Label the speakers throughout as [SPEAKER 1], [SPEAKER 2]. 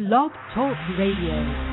[SPEAKER 1] Blog Talk Radio.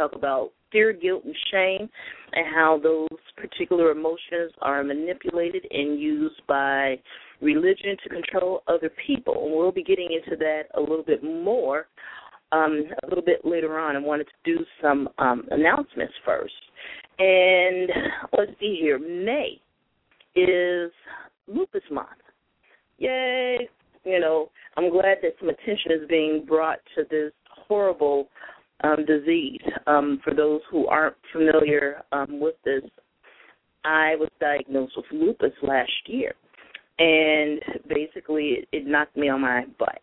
[SPEAKER 2] Talk about fear, guilt, and shame, and how those particular emotions are manipulated and used by religion to control other people. And we'll be getting into that a little bit more um, a little bit later on. I wanted to do some um, announcements first. And let's see here. May is Lupus Month. Yay! You know, I'm glad that some attention is being brought to this horrible um, disease. Um, for those who aren't familiar um, with this, I was diagnosed with lupus last year and basically it, it knocked me on my butt.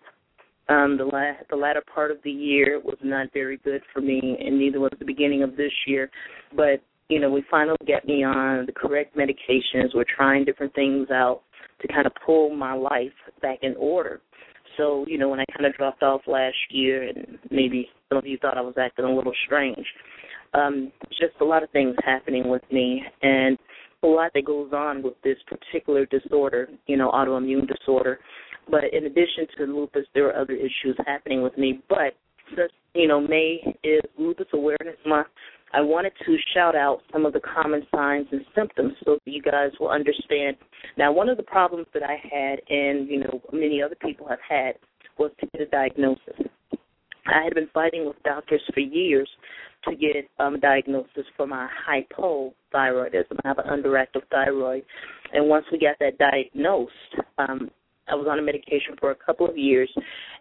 [SPEAKER 2] Um, the la- the latter part of the year was not very good for me, and neither was the beginning of this year. But you know, we finally get me on the correct medications. We're trying different things out to kind of pull my life back in order. So, you know, when I kind of dropped off last year, and maybe some of you thought I was acting a little strange, um, just a lot of things happening with me, and a lot that goes on with this particular disorder, you know, autoimmune disorder. But in addition to lupus, there are other issues happening with me. But since you know May is Lupus Awareness Month, I wanted to shout out some of the common signs and symptoms so that you guys will understand. Now, one of the problems that I had, and you know many other people have had, was to get a diagnosis. I had been fighting with doctors for years to get um, a diagnosis for my hypothyroidism. I have an underactive thyroid, and once we got that diagnosed, um, I was on a medication for a couple of years,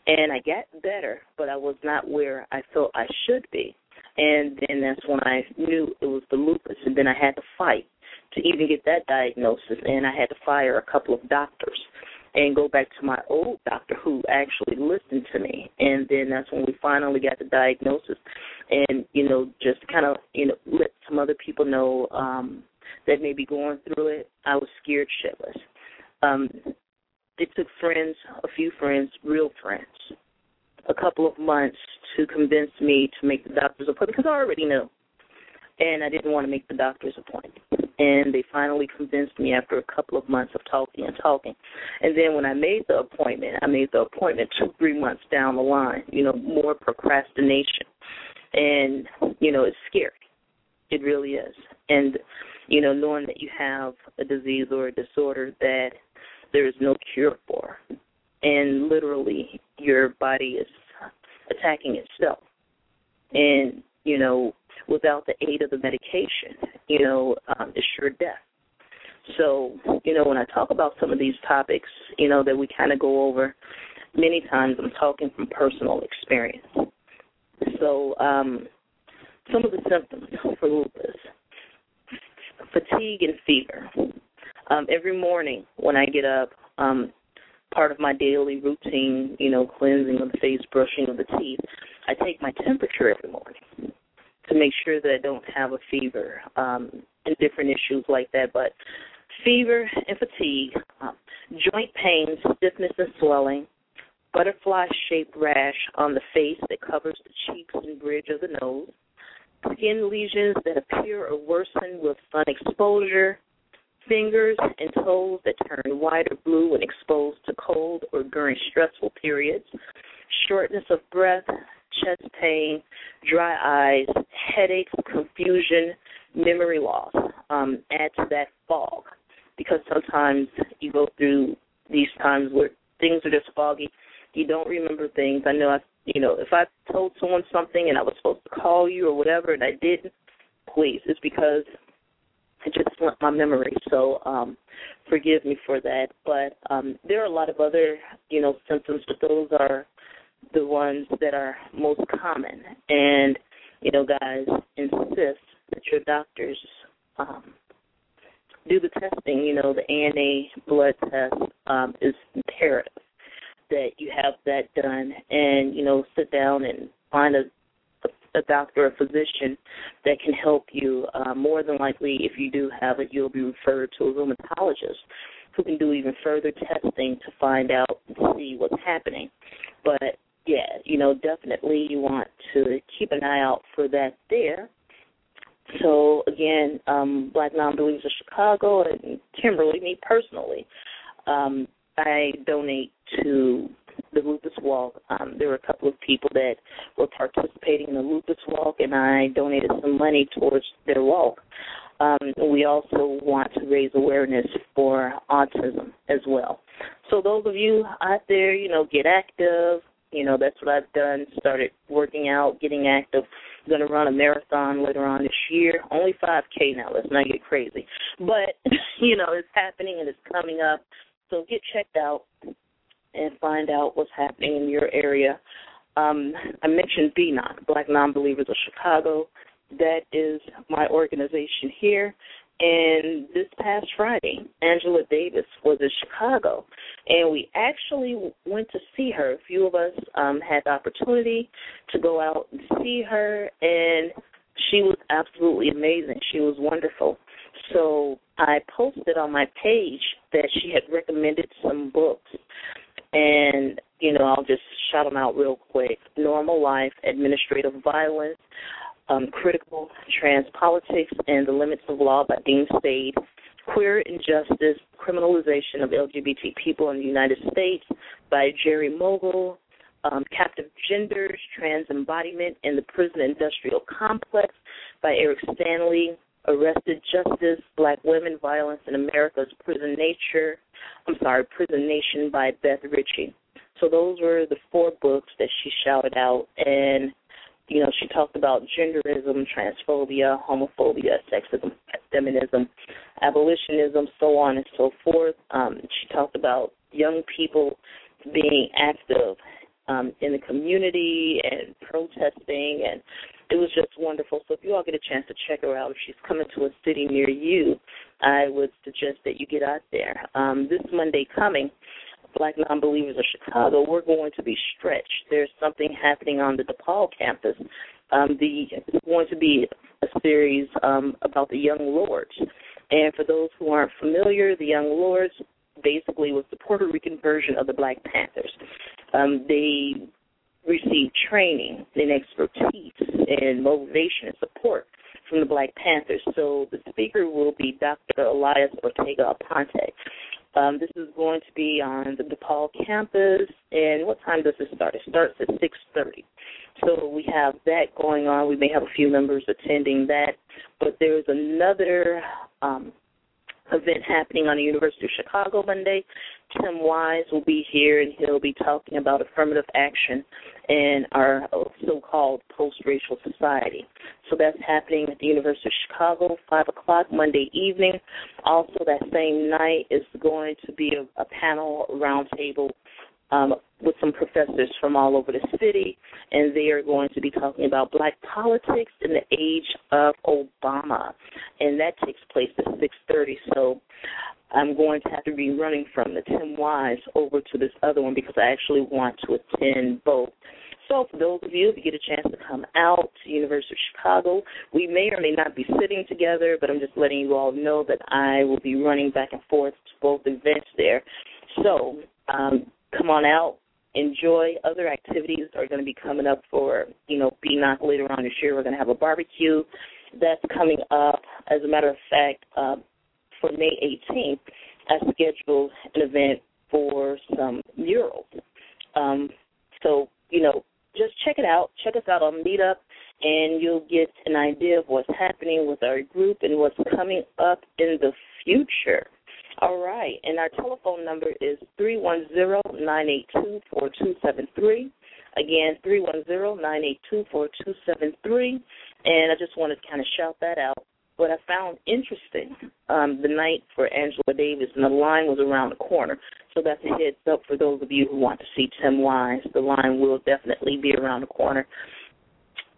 [SPEAKER 2] and I got better, but I was not where I felt I should be. And then that's when I knew it was the lupus, and then I had to fight to even get that diagnosis, and I had to fire a couple of doctors and go back to my old doctor who actually listened to me. And then that's when we finally got the diagnosis and, you know, just kind of, you know, let some other people know um that may be going through it, I was scared shitless. Um, it took friends, a few friends, real friends, a couple of months to convince me to make the doctor's appointment because I already knew. And I didn't want to make the doctor's appointment. And they finally convinced me after a couple of months of talking and talking. And then when I made the appointment, I made the appointment two, three months down the line, you know, more procrastination. And, you know, it's scary. It really is. And, you know, knowing that you have a disease or a disorder that there is no cure for. And literally, your body is attacking itself. And, you know, without the aid of the medication, you know, um, it's sure death. So, you know, when I talk about some of these topics, you know, that we kind of go over, many times I'm talking from personal experience. So, um, some of the symptoms for lupus fatigue and fever. Um, every morning when I get up, um, part of my daily routine, you know, cleansing of the face, brushing of the teeth, I take my temperature every morning to make sure that I don't have a fever um, and different issues like that. But fever and fatigue, um, joint pain, stiffness and swelling, butterfly shaped rash on the face that covers the cheeks and bridge of the nose, skin lesions that appear or worsen with sun exposure, fingers and toes that turn white or blue when exposed to cold or during stressful periods, shortness of breath, chest pain, dry eyes, headaches, confusion, memory loss. Um, add to that fog because sometimes you go through these times where things are just foggy. You don't remember things. I know I, you know, if I told someone something and I was supposed to call you or whatever and I didn't, please, it's because it just slipped my memory. So um, forgive me for that. But um, there are a lot of other, you know, symptoms, but those are the ones that are most common. And, you know, guys, insist that your doctors um, do the testing. You know, the ANA blood test um, is imperative that you have that done and, you know, sit down and find a a doctor or physician that can help you. Uh, more than likely, if you do have it, you'll be referred to a rheumatologist who can do even further testing to find out and see what's happening. But yeah, you know, definitely you want to keep an eye out for that there. So again, um, Black Non-Believers of Chicago and Kimberly, me personally, um, I donate to the lupus walk. Um, there were a couple of people that were participating in the lupus walk, and I donated some money towards their walk. Um, we also want to raise awareness for autism as well. So those of you out there, you know, get active. You know, that's what I've done. Started working out, getting active. To run a marathon later on this year. Only 5K now. Let's not get crazy. But, you know, it's happening and it's coming up. So get checked out and find out what's happening in your area. Um, I mentioned BNOC, Black Nonbelievers of Chicago. That is my organization here. And this past Friday, Angela Davis was in Chicago, and we actually went to see her. A few of us um, had the opportunity to go out and see her, and she was absolutely amazing. She was wonderful. So I posted on my page that she had recommended some books and you know I'll just shout them out real quick. Normal Life, Administrative Violence, um, Critical Trans Politics, and the Limits of Law by Dean Spade. Queer Injustice, Criminalization of LGBT People in the United States by Jerry Mogul. Um, Captive Genders, Trans Embodiment in the Prison Industrial Complex by Eric Stanley. Arrested Justice, Black Women, Violence in America's Prison Nature, I'm sorry, Prison Nation by Beth Ritchie. So those were the four books that she shouted out and you know, she talked about genderism, transphobia, homophobia, sexism, feminism, abolitionism, so on and so forth. Um, she talked about young people being active um, in the community and protesting and it was just wonderful. So if you all get a chance to check her out, if she's coming to a city near you, I would suggest that you get out there. Um, this Monday coming, Black Nonbelievers of Chicago, we're going to be stretched. There's something happening on the DePaul campus. Um, the it's going to be a series um, about the young lords. And for those who aren't familiar, the Young Lords basically was the Puerto Rican version of the Black Panthers. Um, they received training and expertise and motivation and support from the Black Panthers. So the speaker will be Dr. Elias Ortega Aponte. Um, this is going to be on the DePaul campus. And what time does it start? It starts at 6:30. So we have that going on. We may have a few members attending that, but there's another um, event happening on the University of Chicago Monday. Tim Wise will be here and he'll be talking about affirmative action in our so-called post-racial society. So that's happening at the University of Chicago, 5 o'clock Monday evening. Also that same night is going to be a, a panel roundtable um, with some professors from all over the city, and they are going to be talking about black politics in the age of Obama, and that takes place at 6:30. So I'm going to have to be running from the Tim Wise over to this other one because I actually want to attend both. So for those of you, if you get a chance to come out to University of Chicago, we may or may not be sitting together, but I'm just letting you all know that I will be running back and forth to both events there. So um, come on out, enjoy. Other activities are going to be coming up for, you know, BNOC later on this year. We're going to have a barbecue that's coming up. As a matter of fact, uh, for May 18th, I scheduled an event for some murals. Um, so, you know, just check it out. Check us out on Meetup, and you'll get an idea of what's happening with our group and what's coming up in the future. All right, and our telephone number is three one zero nine eight two four two seven three. Again, three one zero nine eight two four two seven three. And I just wanted to kind of shout that out. What I found interesting um, the night for Angela Davis, and the line was around the corner. So that's a heads up for those of you who want to see Tim Wise. The line will definitely be around the corner.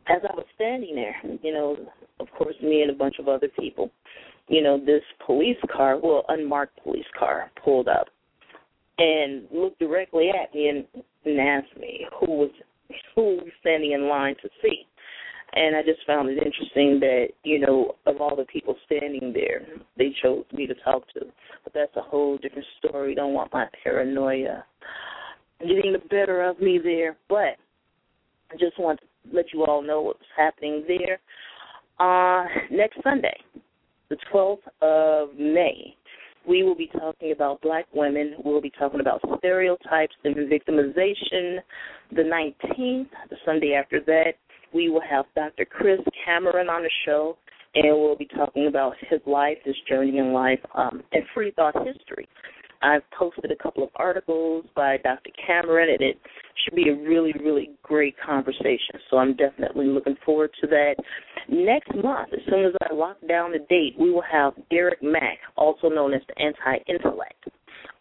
[SPEAKER 2] As I was standing there, you know, of course, me and a bunch of other people, you know, this police car, well, unmarked police car, pulled up and looked directly at me and, and asked me who was who was standing in line to see. And I just found it interesting that, you know, of all the people standing there, they chose me to talk to. But that's a whole different story. Don't want my paranoia getting the better of me there. But I just want to let you all know what's happening there. Uh, next Sunday, the 12th of May, we will be talking about black women. We'll be talking about stereotypes and victimization. The 19th, the Sunday after that, we will have Dr. Chris Cameron on the show, and we'll be talking about his life, his journey in life, um, and free thought history. I've posted a couple of articles by Dr. Cameron, and it should be a really, really great conversation. So I'm definitely looking forward to that. Next month, as soon as I lock down the date, we will have Derek Mack, also known as the Anti Intellect,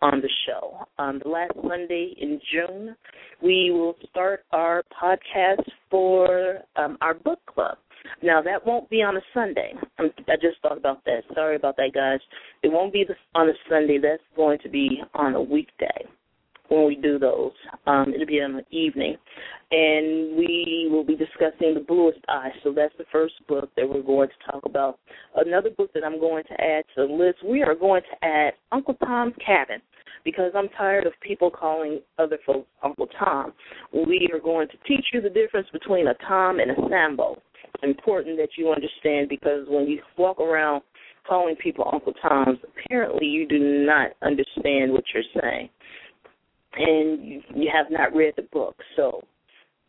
[SPEAKER 2] on the show. Um, the last Sunday in June, we will start our podcast for um, our book club. Now that won't be on a Sunday. I'm, I just thought about that. Sorry about that, guys. It won't be on a Sunday. That's going to be on a weekday when we do those. Um, it'll be in the evening, and we will be discussing the Bluest Eye. So that's the first book that we're going to talk about. Another book that I'm going to add to the list. We are going to add Uncle Tom's Cabin because I'm tired of people calling other folks Uncle Tom. We are going to teach you the difference between a Tom and a Sambo. Important that you understand because when you walk around calling people Uncle Toms, apparently you do not understand what you're saying. And you, you have not read the book. So,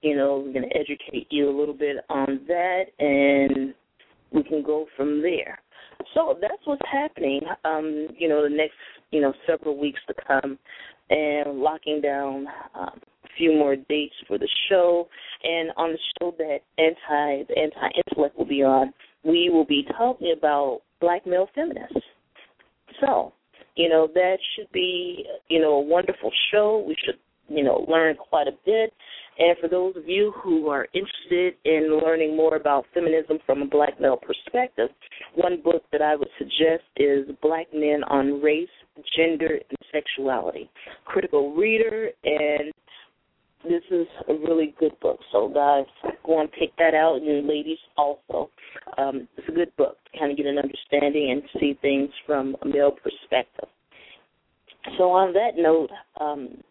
[SPEAKER 2] you know, we're going to educate you a little bit on that and we can go from there. So that's what's happening. Um, you know, the next you know several weeks to come, and locking down um, few more dates for the show. And on the show that anti the anti intellect will be on, we will be talking about black male feminists. So, you know, that should be you know a wonderful show. We should you know learn quite a bit and for those of you who are interested in learning more about feminism from a black male perspective, one book that I would suggest is Black Men on Race, Gender, and Sexuality. Critical reader and this is a really good book. So guys, go and pick that out, and ladies also. Um, it's a good book to kind of get an understanding and see things from a male perspective. So on that note, um,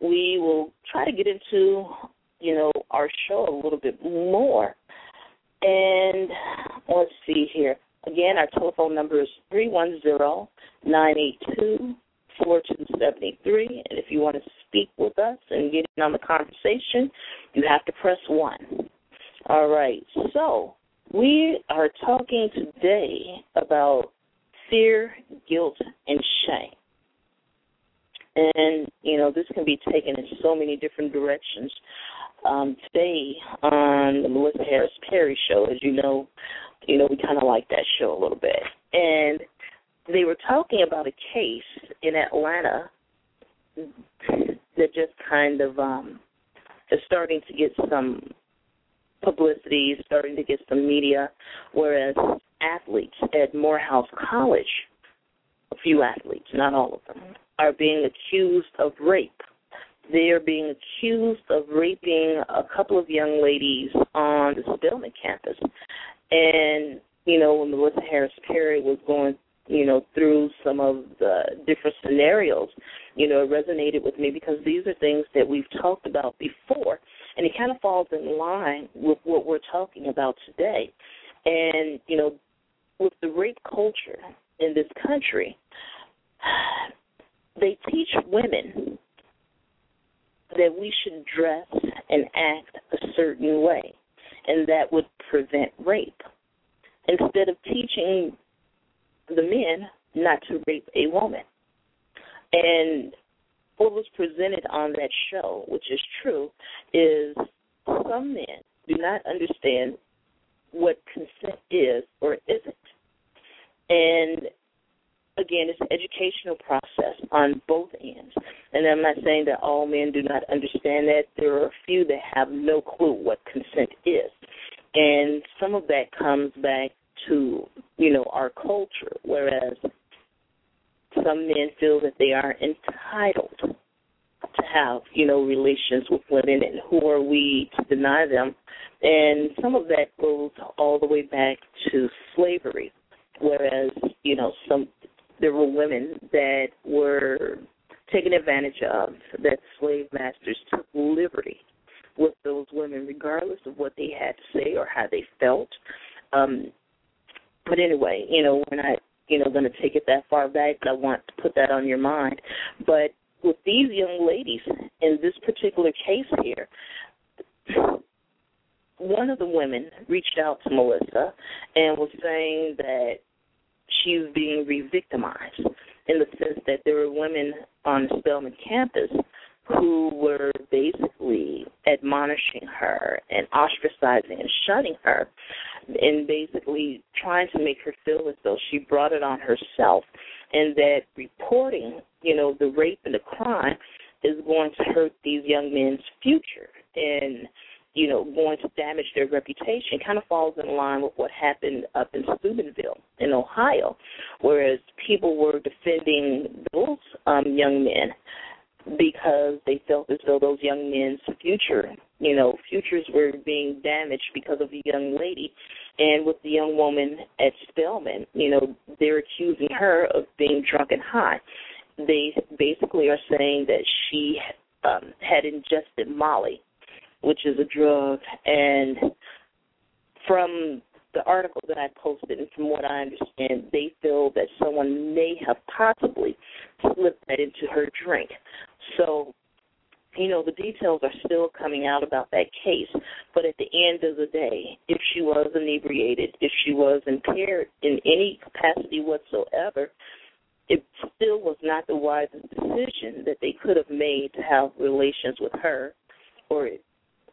[SPEAKER 2] we will try to get into you know our show a little bit more. And let's see here. Again, our telephone number is three one zero nine eight two 4273. And if you want to speak with us and get in on the conversation, you have to press 1. All right. So we are talking today about fear, guilt, and shame. And, you know, this can be taken in so many different directions. Um, today on the Melissa Harris Perry show, as you know, you know, we kind of like that show a little bit. And they were talking about a case in Atlanta that just kind of um is starting to get some publicity, starting to get some media, whereas athletes at Morehouse College, a few athletes, not all of them, are being accused of rape. They are being accused of raping a couple of young ladies on the Spelman campus. And, you know, when Melissa Harris Perry was going you know, through some of the different scenarios, you know, it resonated with me because these are things that we've talked about before, and it kind of falls in line with what we're talking about today. And, you know, with the rape culture in this country, they teach women that we should dress and act a certain way, and that would prevent rape. Instead of teaching the men not to rape a woman. And what was presented on that show, which is true, is some men do not understand what consent is or isn't. And again, it's an educational process on both ends. And I'm not saying that all men do not understand that. There are a few that have no clue what consent is. And some of that comes back to you know our culture, whereas some men feel that they are entitled to have you know relations with women, and who are we to deny them? And some of that goes all the way back to slavery, whereas you know some there were women that were taken advantage of, that slave masters took liberty with those women, regardless of what they had to say or how they felt. Um, but anyway, you know, we're not, you know, going to take it that far back. but I want to put that on your mind. But with these young ladies in this particular case here, one of the women reached out to Melissa and was saying that she was being re-victimized in the sense that there were women on Spelman campus who were basically admonishing her and ostracizing and shunning her and basically trying to make her feel as though she brought it on herself and that reporting, you know, the rape and the crime is going to hurt these young men's future and you know, going to damage their reputation. Kind of falls in line with what happened up in Steubenville in Ohio, whereas people were defending those um, young men because they felt as though those young men's future, you know, futures were being damaged because of the young lady. And with the young woman at Spelman, you know, they're accusing her of being drunk and high. They basically are saying that she um, had ingested Molly, which is a drug, and from the article that I posted, and from what I understand, they feel that someone may have possibly slipped that into her drink. So, you know, the details are still coming out about that case. But at the end of the day, if she was inebriated, if she was impaired in any capacity whatsoever, it still was not the wisest decision that they could have made to have relations with her or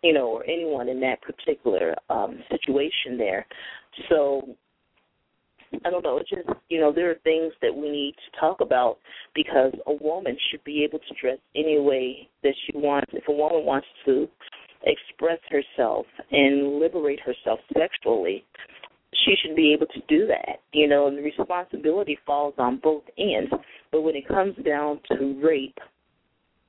[SPEAKER 2] you know, or anyone in that particular um situation there. So I don't know. It's just you know there are things that we need to talk about because a woman should be able to dress any way that she wants. If a woman wants to express herself and liberate herself sexually, she should be able to do that. You know, and the responsibility falls on both ends. But when it comes down to rape,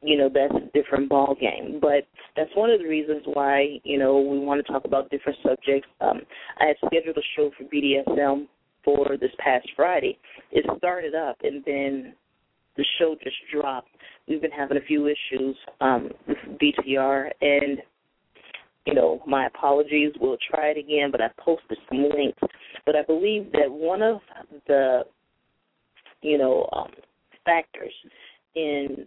[SPEAKER 2] you know that's a different ball game. But that's one of the reasons why you know we want to talk about different subjects. Um, I had scheduled a show for BDSM for this past Friday. It started up and then the show just dropped. We've been having a few issues um, with BTR and you know, my apologies. We'll try it again, but I posted some links. But I believe that one of the, you know, um, factors in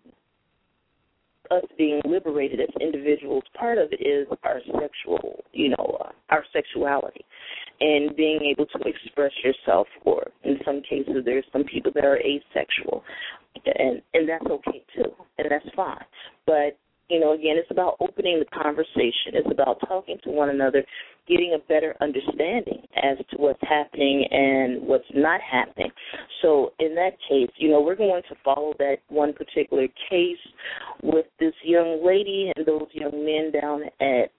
[SPEAKER 2] us being liberated as individuals, part of it is our sexual, you know, uh, our sexuality and being able to express yourself or in some cases there's some people that are asexual and and that's okay too and that's fine. But you know, again, it's about opening the conversation. It's about talking to one another, getting a better understanding as to what's happening and what's not happening. So, in that case, you know, we're going to follow that one particular case with this young lady and those young men down at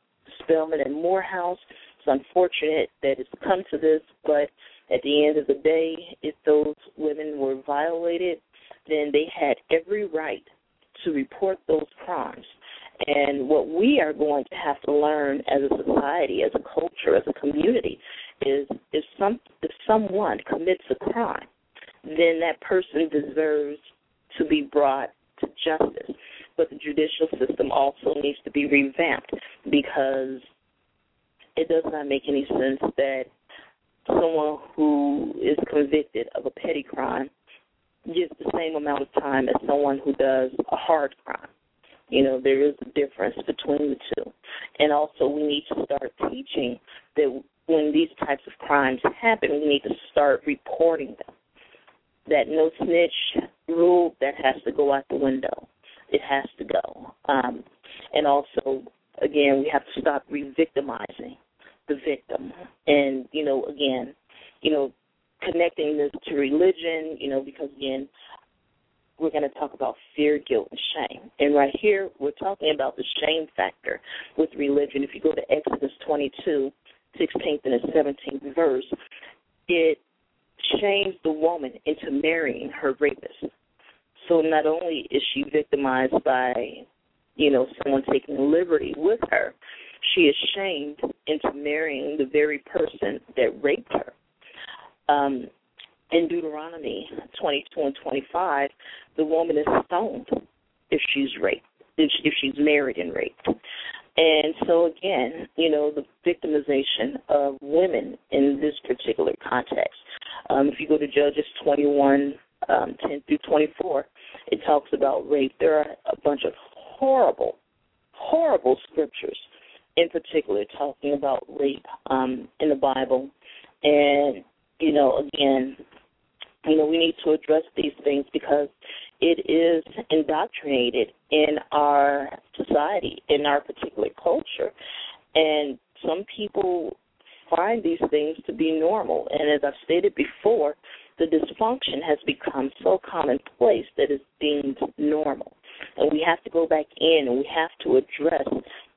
[SPEAKER 2] Spelman and Morehouse. It's unfortunate that it's come to this, but at the end of the day, if those women were violated, then they had every right to report those crimes. And what we are going to have to learn as a society, as a culture, as a community, is if some if someone commits a crime, then that person deserves to be brought to justice. But the judicial system also needs to be revamped because it does not make any sense that someone who is convicted of a petty crime gets the same amount of time as someone who does a hard crime. You know, there is a difference between the two. And also, we need to start teaching that when these types of crimes happen, we need to start reporting them. That no snitch rule that has to go out the window. It has to go. Um, and also, again, we have to stop re-victimizing the victim. And you know, again, you know, connecting this to religion, you know, because again, we're going to talk about fear, guilt, and shame. And right here, we're talking about the shame factor with religion. If you go to Exodus 22, 16th and 17th verse, it shames the woman into marrying her rapist. So not only is she victimized by, you know, someone taking liberty with her, she is shamed into marrying the very person that raped her. Um, in Deuteronomy 22 and 25, the woman is stoned if she's raped, if, if she's married and raped. And so again, you know, the victimization of women in this particular context. Um, if you go to Judges 21, um, 10 through 24, it talks about rape. There are a bunch of horrible, horrible scriptures in particular talking about rape um, in the Bible. And, you know, again, you know, we need to address these things because it is indoctrinated in our society, in our particular culture. And some people find these things to be normal. And as I've stated before, the dysfunction has become so commonplace that it's deemed normal. And we have to go back in and we have to address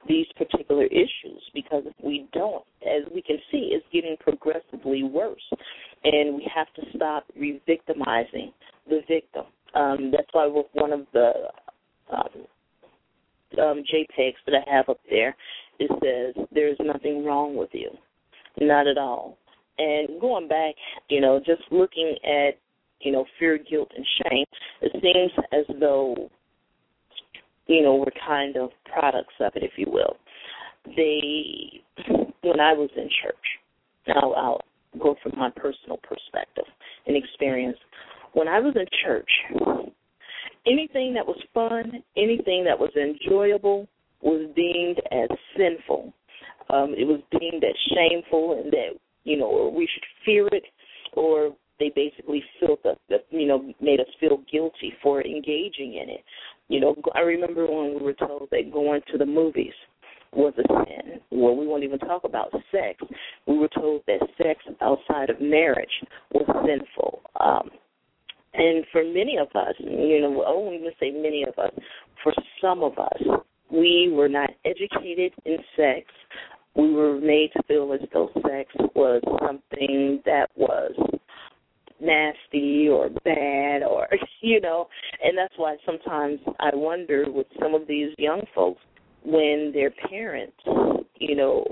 [SPEAKER 2] these particular issues because if we don't, as we can see, it's getting progressively worse. And we have to stop re victimizing the victim. Um, that's why with one of the um, um, JPEGs that I have up there, it says, There's nothing wrong with you. Not at all. And going back, you know, just looking at, you know, fear, guilt, and shame, it seems as though you know, were kind of products of it, if you will. They, when I was in church, now I'll go from my personal perspective and experience. When I was in church, anything that was fun, anything that was enjoyable, was deemed as sinful. Um, it was deemed as shameful, and that you know we should fear it, or they basically felt us, you know, made us feel guilty for engaging in it. You know, I remember when we were told that going to the movies was a sin. Well, we won't even talk about sex. We were told that sex outside of marriage was sinful. Um, and for many of us, you know, I won't even say many of us, for some of us, we were not educated in sex. We were made to feel as though sex was something that was nasty or bad or you know. And that's why sometimes i wonder with some of these young folks when their parents you know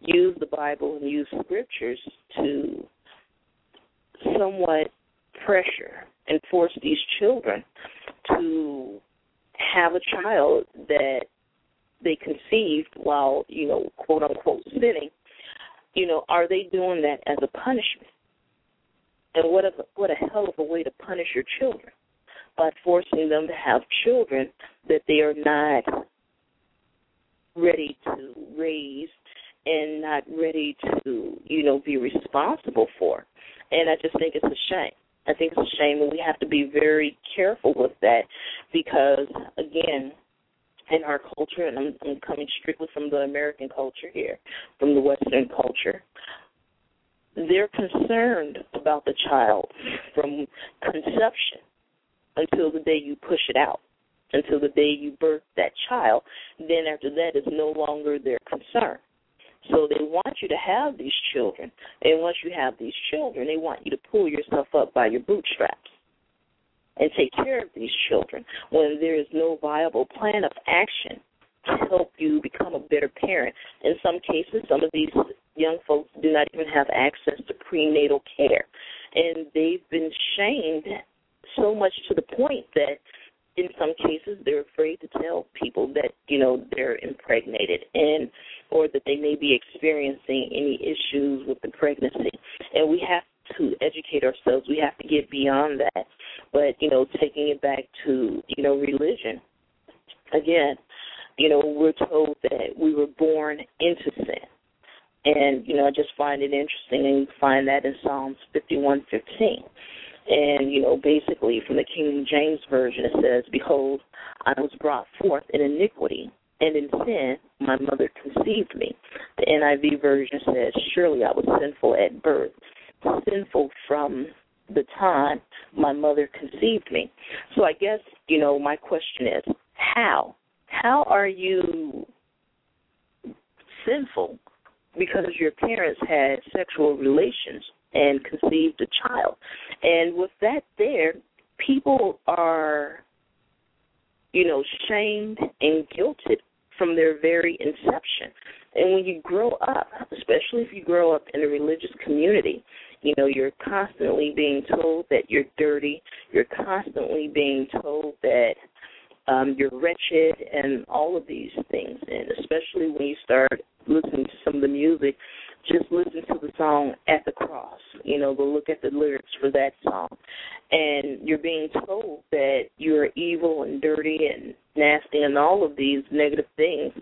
[SPEAKER 2] use the bible and use scriptures to somewhat pressure and force these children to have a child that they conceived while you know quote unquote sinning you know are they doing that as a punishment and what a what a hell of a way to punish your children by forcing them to have children that they are not ready to raise and not ready to, you know, be responsible for. And I just think it's a shame. I think it's a shame and we have to be very careful with that because again, in our culture, and I'm, I'm coming strictly from the American culture here, from the Western culture, they're concerned about the child from conception until the day you push it out, until the day you birth that child. Then after that, it's no longer their concern. So they want you to have these children. And once you have these children, they want you to pull yourself up by your bootstraps and take care of these children when there is no viable plan of action help you become a better parent. In some cases, some of these young folks do not even have access to prenatal care. And they've been shamed so much to the point that in some cases they're afraid to tell people that, you know, they're impregnated and or that they may be experiencing any issues with the pregnancy. And we have to educate ourselves. We have to get beyond that. But, you know, taking it back to, you know, religion. Again, you know, we're told that we were born into sin. And, you know, I just find it interesting and you find that in Psalms fifty one fifteen. And, you know, basically from the King James Version it says, Behold, I was brought forth in iniquity, and in sin my mother conceived me. The NIV version says, Surely I was sinful at birth, sinful from the time my mother conceived me. So I guess, you know, my question is, how? How are you sinful because your parents had sexual relations and conceived a child? And with that there, people are, you know, shamed and guilted from their very inception. And when you grow up, especially if you grow up in a religious community, you know, you're constantly being told that you're dirty. You're constantly being told that um, you're wretched and all of these things. And especially when you start listening to some of the music, just listen to the song At the Cross. You know, go look at the lyrics for that song. And you're being told that you're evil and dirty and nasty and all of these negative things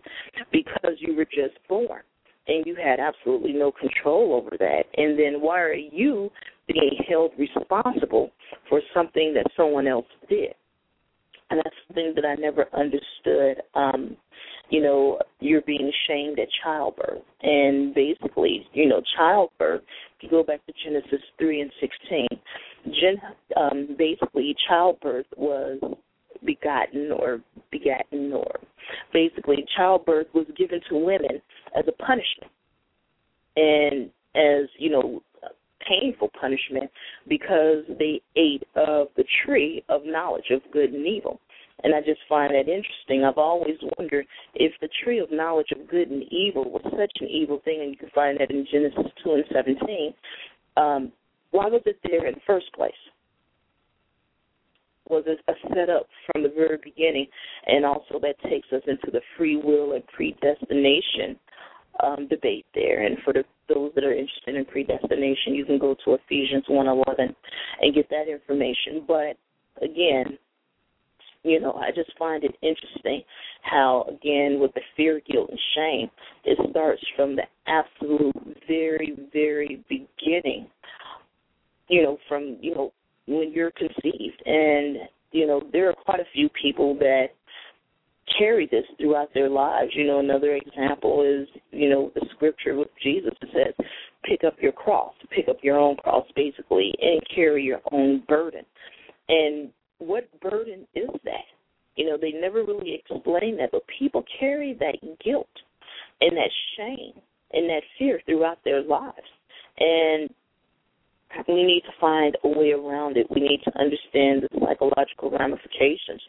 [SPEAKER 2] because you were just born and you had absolutely no control over that. And then why are you being held responsible for something that someone else did? And that's something that I never understood. Um, you know, you're being shamed at childbirth. And basically, you know, childbirth, if you go back to Genesis 3 and 16, gen, um, basically, childbirth was begotten or begotten or basically childbirth was given to women as a punishment and as you know painful punishment because they ate of the tree of knowledge of good and evil. And I just find that interesting. I've always wondered if the tree of knowledge of good and evil was such an evil thing, and you can find that in Genesis 2 and 17, um, why was it there in the first place? Was it a setup from the very beginning? And also, that takes us into the free will and predestination um, debate there. And for the, those that are interested in predestination, you can go to Ephesians 1:11 and get that information. But again, you know, I just find it interesting how, again, with the fear, guilt, and shame, it starts from the absolute very, very beginning. You know, from you know when you're conceived, and you know there are quite a few people that carry this throughout their lives. You know, another example is, you know, the scripture with Jesus it says, pick up your cross, pick up your own cross basically, and carry your own burden. And what burden is that? You know, they never really explain that, but people carry that guilt and that shame and that fear throughout their lives. And we need to find a way around it. We need to understand the psychological ramifications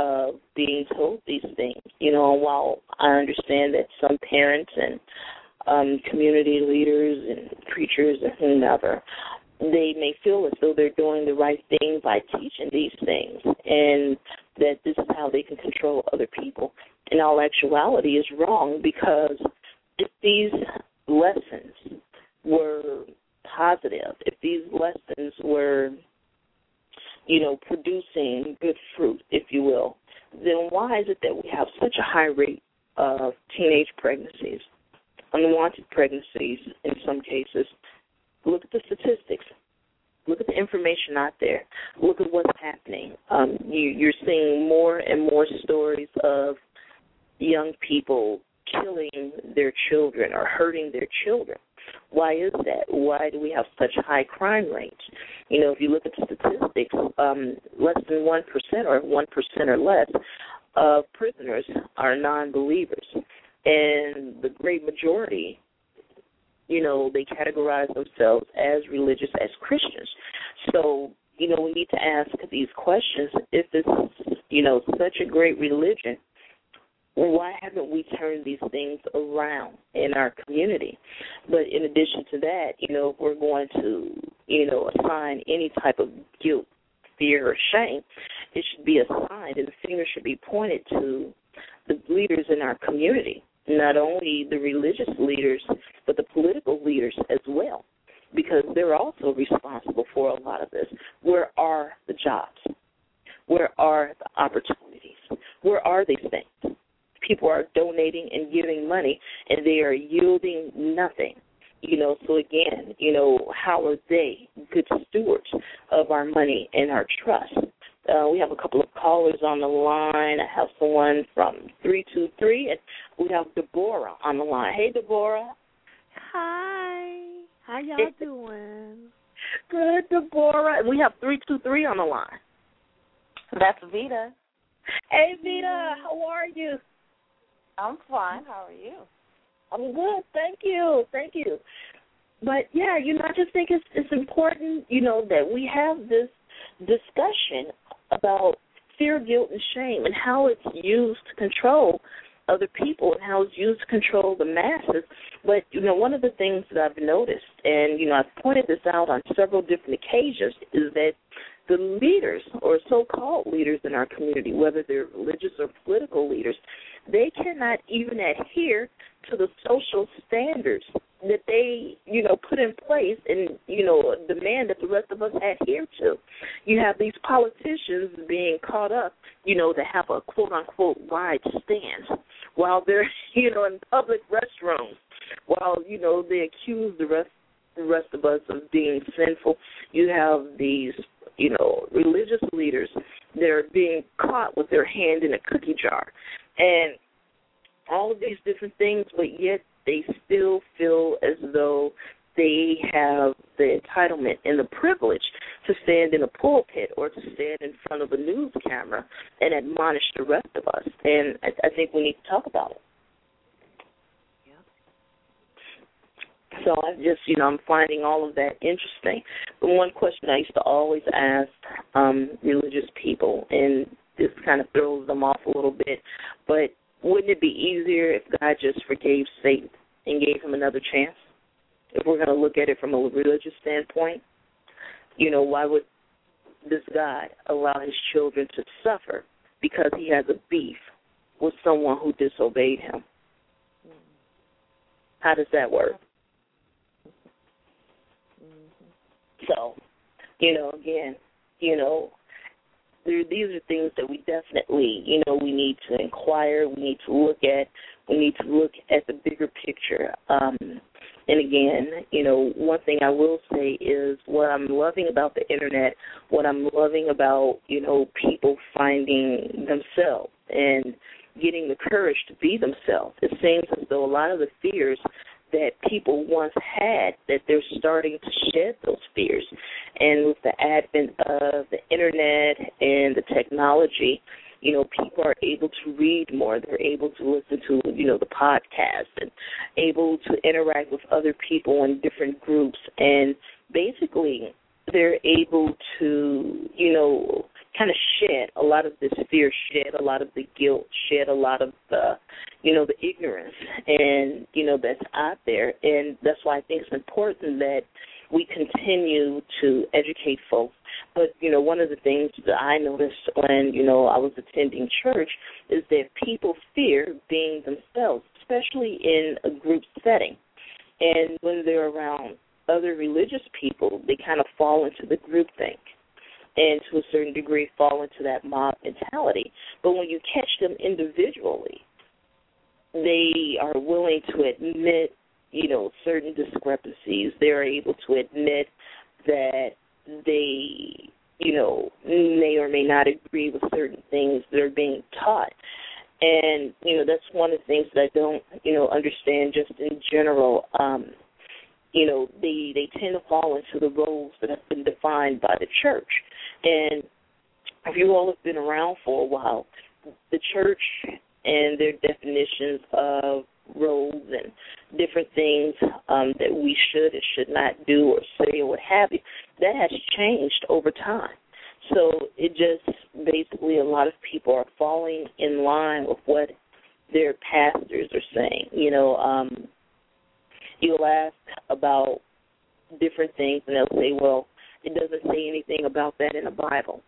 [SPEAKER 2] of being told these things. You know, while I understand that some parents and um, community leaders and preachers and whomever, they may feel as though they're doing the right thing by teaching these things and that this is how they can control other people. In all actuality is wrong because if these lessons were positive, if these lessons were, you know, producing good fruit, if you will, then why is it that we have such a high rate of teenage pregnancies, unwanted pregnancies in some cases? Look at the statistics. Look at the information out there. Look at what's happening. Um, you, you're seeing more and more stories of young people killing their children or hurting their children. Why is that? Why do we have such high crime rates? You know, if you look at the statistics, um, less than one percent or one percent or less of prisoners are non-believers, and the great majority, you know, they categorize themselves as religious as Christians. So you know, we need to ask these questions. If it's, you know, such a great religion, why haven't we turned these things around in our community? But in addition to that, you know, if we're going to, you know, assign any type of guilt, fear, or shame, it should be assigned and the finger should be pointed to the leaders in our community, not only the religious leaders, but the political leaders as well, because they're also responsible for a lot of this. Where are the jobs? Where are the opportunities? Where are these things? People are donating and giving money and they are yielding nothing. You know, so again, you know, how are they good stewards of our money and our trust? Uh, we have a couple of callers on the line. I have someone from 323, and we have Deborah on the line. Hey, Deborah.
[SPEAKER 3] Hi. How y'all doing?
[SPEAKER 2] Good, Deborah. We have 323 on the line.
[SPEAKER 3] That's Vita.
[SPEAKER 2] Hey, Vita. How are you?
[SPEAKER 3] I'm fine. How are you?
[SPEAKER 2] I'm good. Thank you. Thank you. But yeah, you know, I just think it's it's important, you know, that we have this discussion about fear, guilt, and shame, and how it's used to control other people and how it's used to control the masses. But you know, one of the things that I've noticed, and you know, I've pointed this out on several different occasions, is that the leaders or so-called leaders in our community, whether they're religious or political leaders, they cannot even adhere to the social standards that they, you know, put in place and, you know, demand that the rest of us adhere to. You have these politicians being caught up, you know, to have a quote unquote wide stance while they're, you know, in public restrooms, while, you know, they accuse the rest the rest of us of being sinful. You have these, you know, religious leaders that are being caught with their hand in a cookie jar and all of these different things, but yet they still feel as though they have the entitlement and the privilege to stand in a pulpit or to stand in front of a news camera and admonish the rest of us. And I, I think we need to talk about it. So I just, you know, I'm finding all of that interesting. But one question I used to always ask um, religious people, and this kind of throws them off a little bit. But wouldn't it be easier if God just forgave Satan and gave him another chance? If we're going to look at it from a religious standpoint, you know, why would this God allow his children to suffer because he has a beef with someone who disobeyed him? How does that work? Mm-hmm. So, you know, again, you know, these are things that we definitely, you know, we need to inquire, we need to look at, we need to look at the bigger picture. Um, and again, you know, one thing I will say is what I'm loving about the internet, what I'm loving about, you know, people finding themselves and getting the courage to be themselves. It seems as though a lot of the fears that people once had that they're starting to shed those fears. And with the advent of the internet and the technology you know people are able to read more. They're able to listen to you know the podcast and able to interact with other people in different groups. And basically they're able to, you know, kind of shed a lot of this fear, shed a lot of the guilt, shed a lot of the, you know, the ignorance, and you know that's out there, and that's why I think it's important that we continue to educate folks. But you know, one of the things that I noticed when you know I was attending church is that people fear being themselves, especially in a group setting, and when they're around other religious people, they kind of fall into the group think and to a certain degree fall into that mob mentality. But when you catch them individually, they are willing to admit, you know, certain discrepancies. They're able to admit that they, you know, may or may not agree with certain things that are being taught. And, you know, that's one of the things that I don't, you know, understand just in general. Um, you know, they they tend to fall into the roles that have been defined by the church. And if you all have been around for a while, the church and their definitions of roles and different things um, that we should and should not do or say or what have you, that has changed over time. So it just basically a lot of people are falling in line with what their pastors are saying. You know, um, you'll ask about different things and they'll say, well, it doesn't say anything about that in the Bible.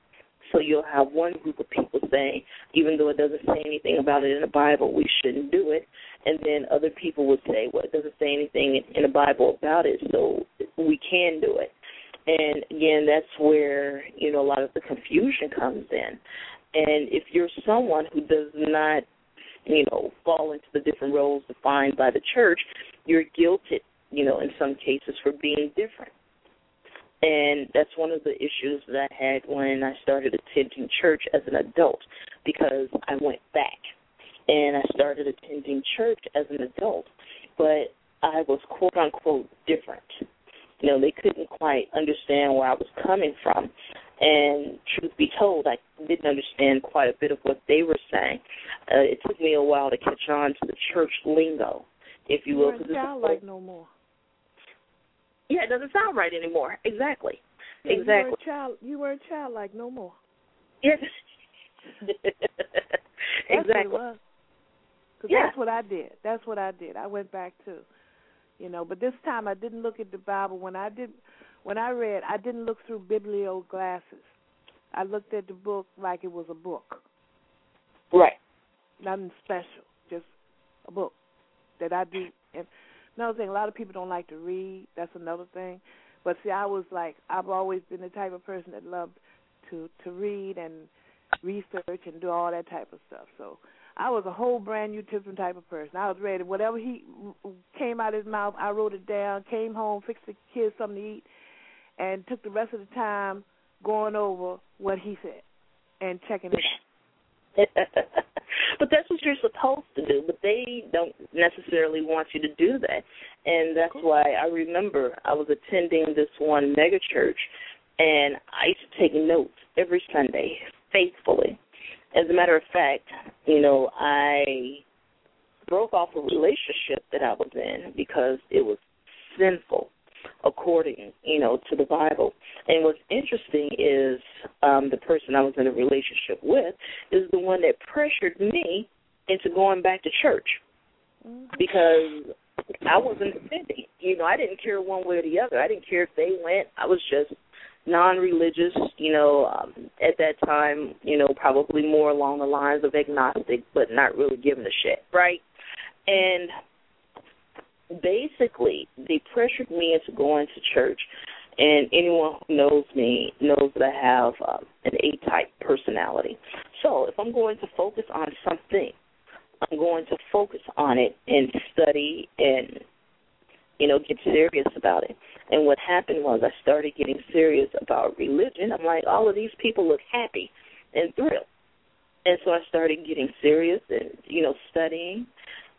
[SPEAKER 2] So you'll have one group of people saying, even though it doesn't say anything about it in the Bible, we shouldn't do it. And then other people would say, well, it doesn't say anything in the Bible about it, so we can do it. And again, that's where, you know, a lot of the confusion comes in. And if you're someone who does not, you know, fall into the different roles defined by the church, you're guilted, you know, in some cases for being different. And that's one of the issues that I had when I started attending church as an adult because I went back and I started attending church as an adult, but I was quote unquote different. You know, they couldn't quite understand where I was coming from. And truth be told, I didn't understand quite a bit of what they were saying. Uh, it took me a while to catch on to the church lingo, if you will.
[SPEAKER 3] It sound like no more.
[SPEAKER 2] Yeah, it doesn't sound right anymore. Exactly.
[SPEAKER 3] Yeah,
[SPEAKER 2] exactly.
[SPEAKER 3] You were a child. You were a child like no more.
[SPEAKER 2] Yes. Exactly.
[SPEAKER 3] What it was. Cause
[SPEAKER 2] Yeah.
[SPEAKER 3] That's what I did. That's what I did. I went back to, You know, but this time I didn't look at the Bible. When I did, when I read, I didn't look through biblio glasses. I looked at the book like it was a book,
[SPEAKER 2] Right.
[SPEAKER 3] nothing special, just a book that I do. And another thing, a lot of people don't like to read. That's another thing. But see, I was like, I've always been the type of person that loved to to read and research and do all that type of stuff. So I was a whole brand new different type of person. I was ready. Whatever he came out of his mouth, I wrote it down. Came home, fixed the kids something to eat, and took the rest of the time going over what he said and checking it out.
[SPEAKER 2] but that's what you're supposed to do. But they don't necessarily want you to do that, and that's why I remember I was attending this one mega church, and I used to take notes every Sunday faithfully. As a matter of fact, you know, I broke off a relationship that I was in because it was sinful according, you know, to the Bible. And what's interesting is um the person I was in a relationship with is the one that pressured me into going back to church because I wasn't offended. You know, I didn't care one way or the other. I didn't care if they went. I was just non-religious, you know, um, at that time, you know, probably more along the lines of agnostic, but not really giving a shit, right? And basically, they pressured me into going to church. And anyone who knows me knows that I have um, an A-type personality. So if I'm going to focus on something, I'm going to focus on it and study and you know get serious about it. And what happened was I started getting serious about religion. I'm like, all of these people look happy and thrilled. And so I started getting serious and, you know, studying.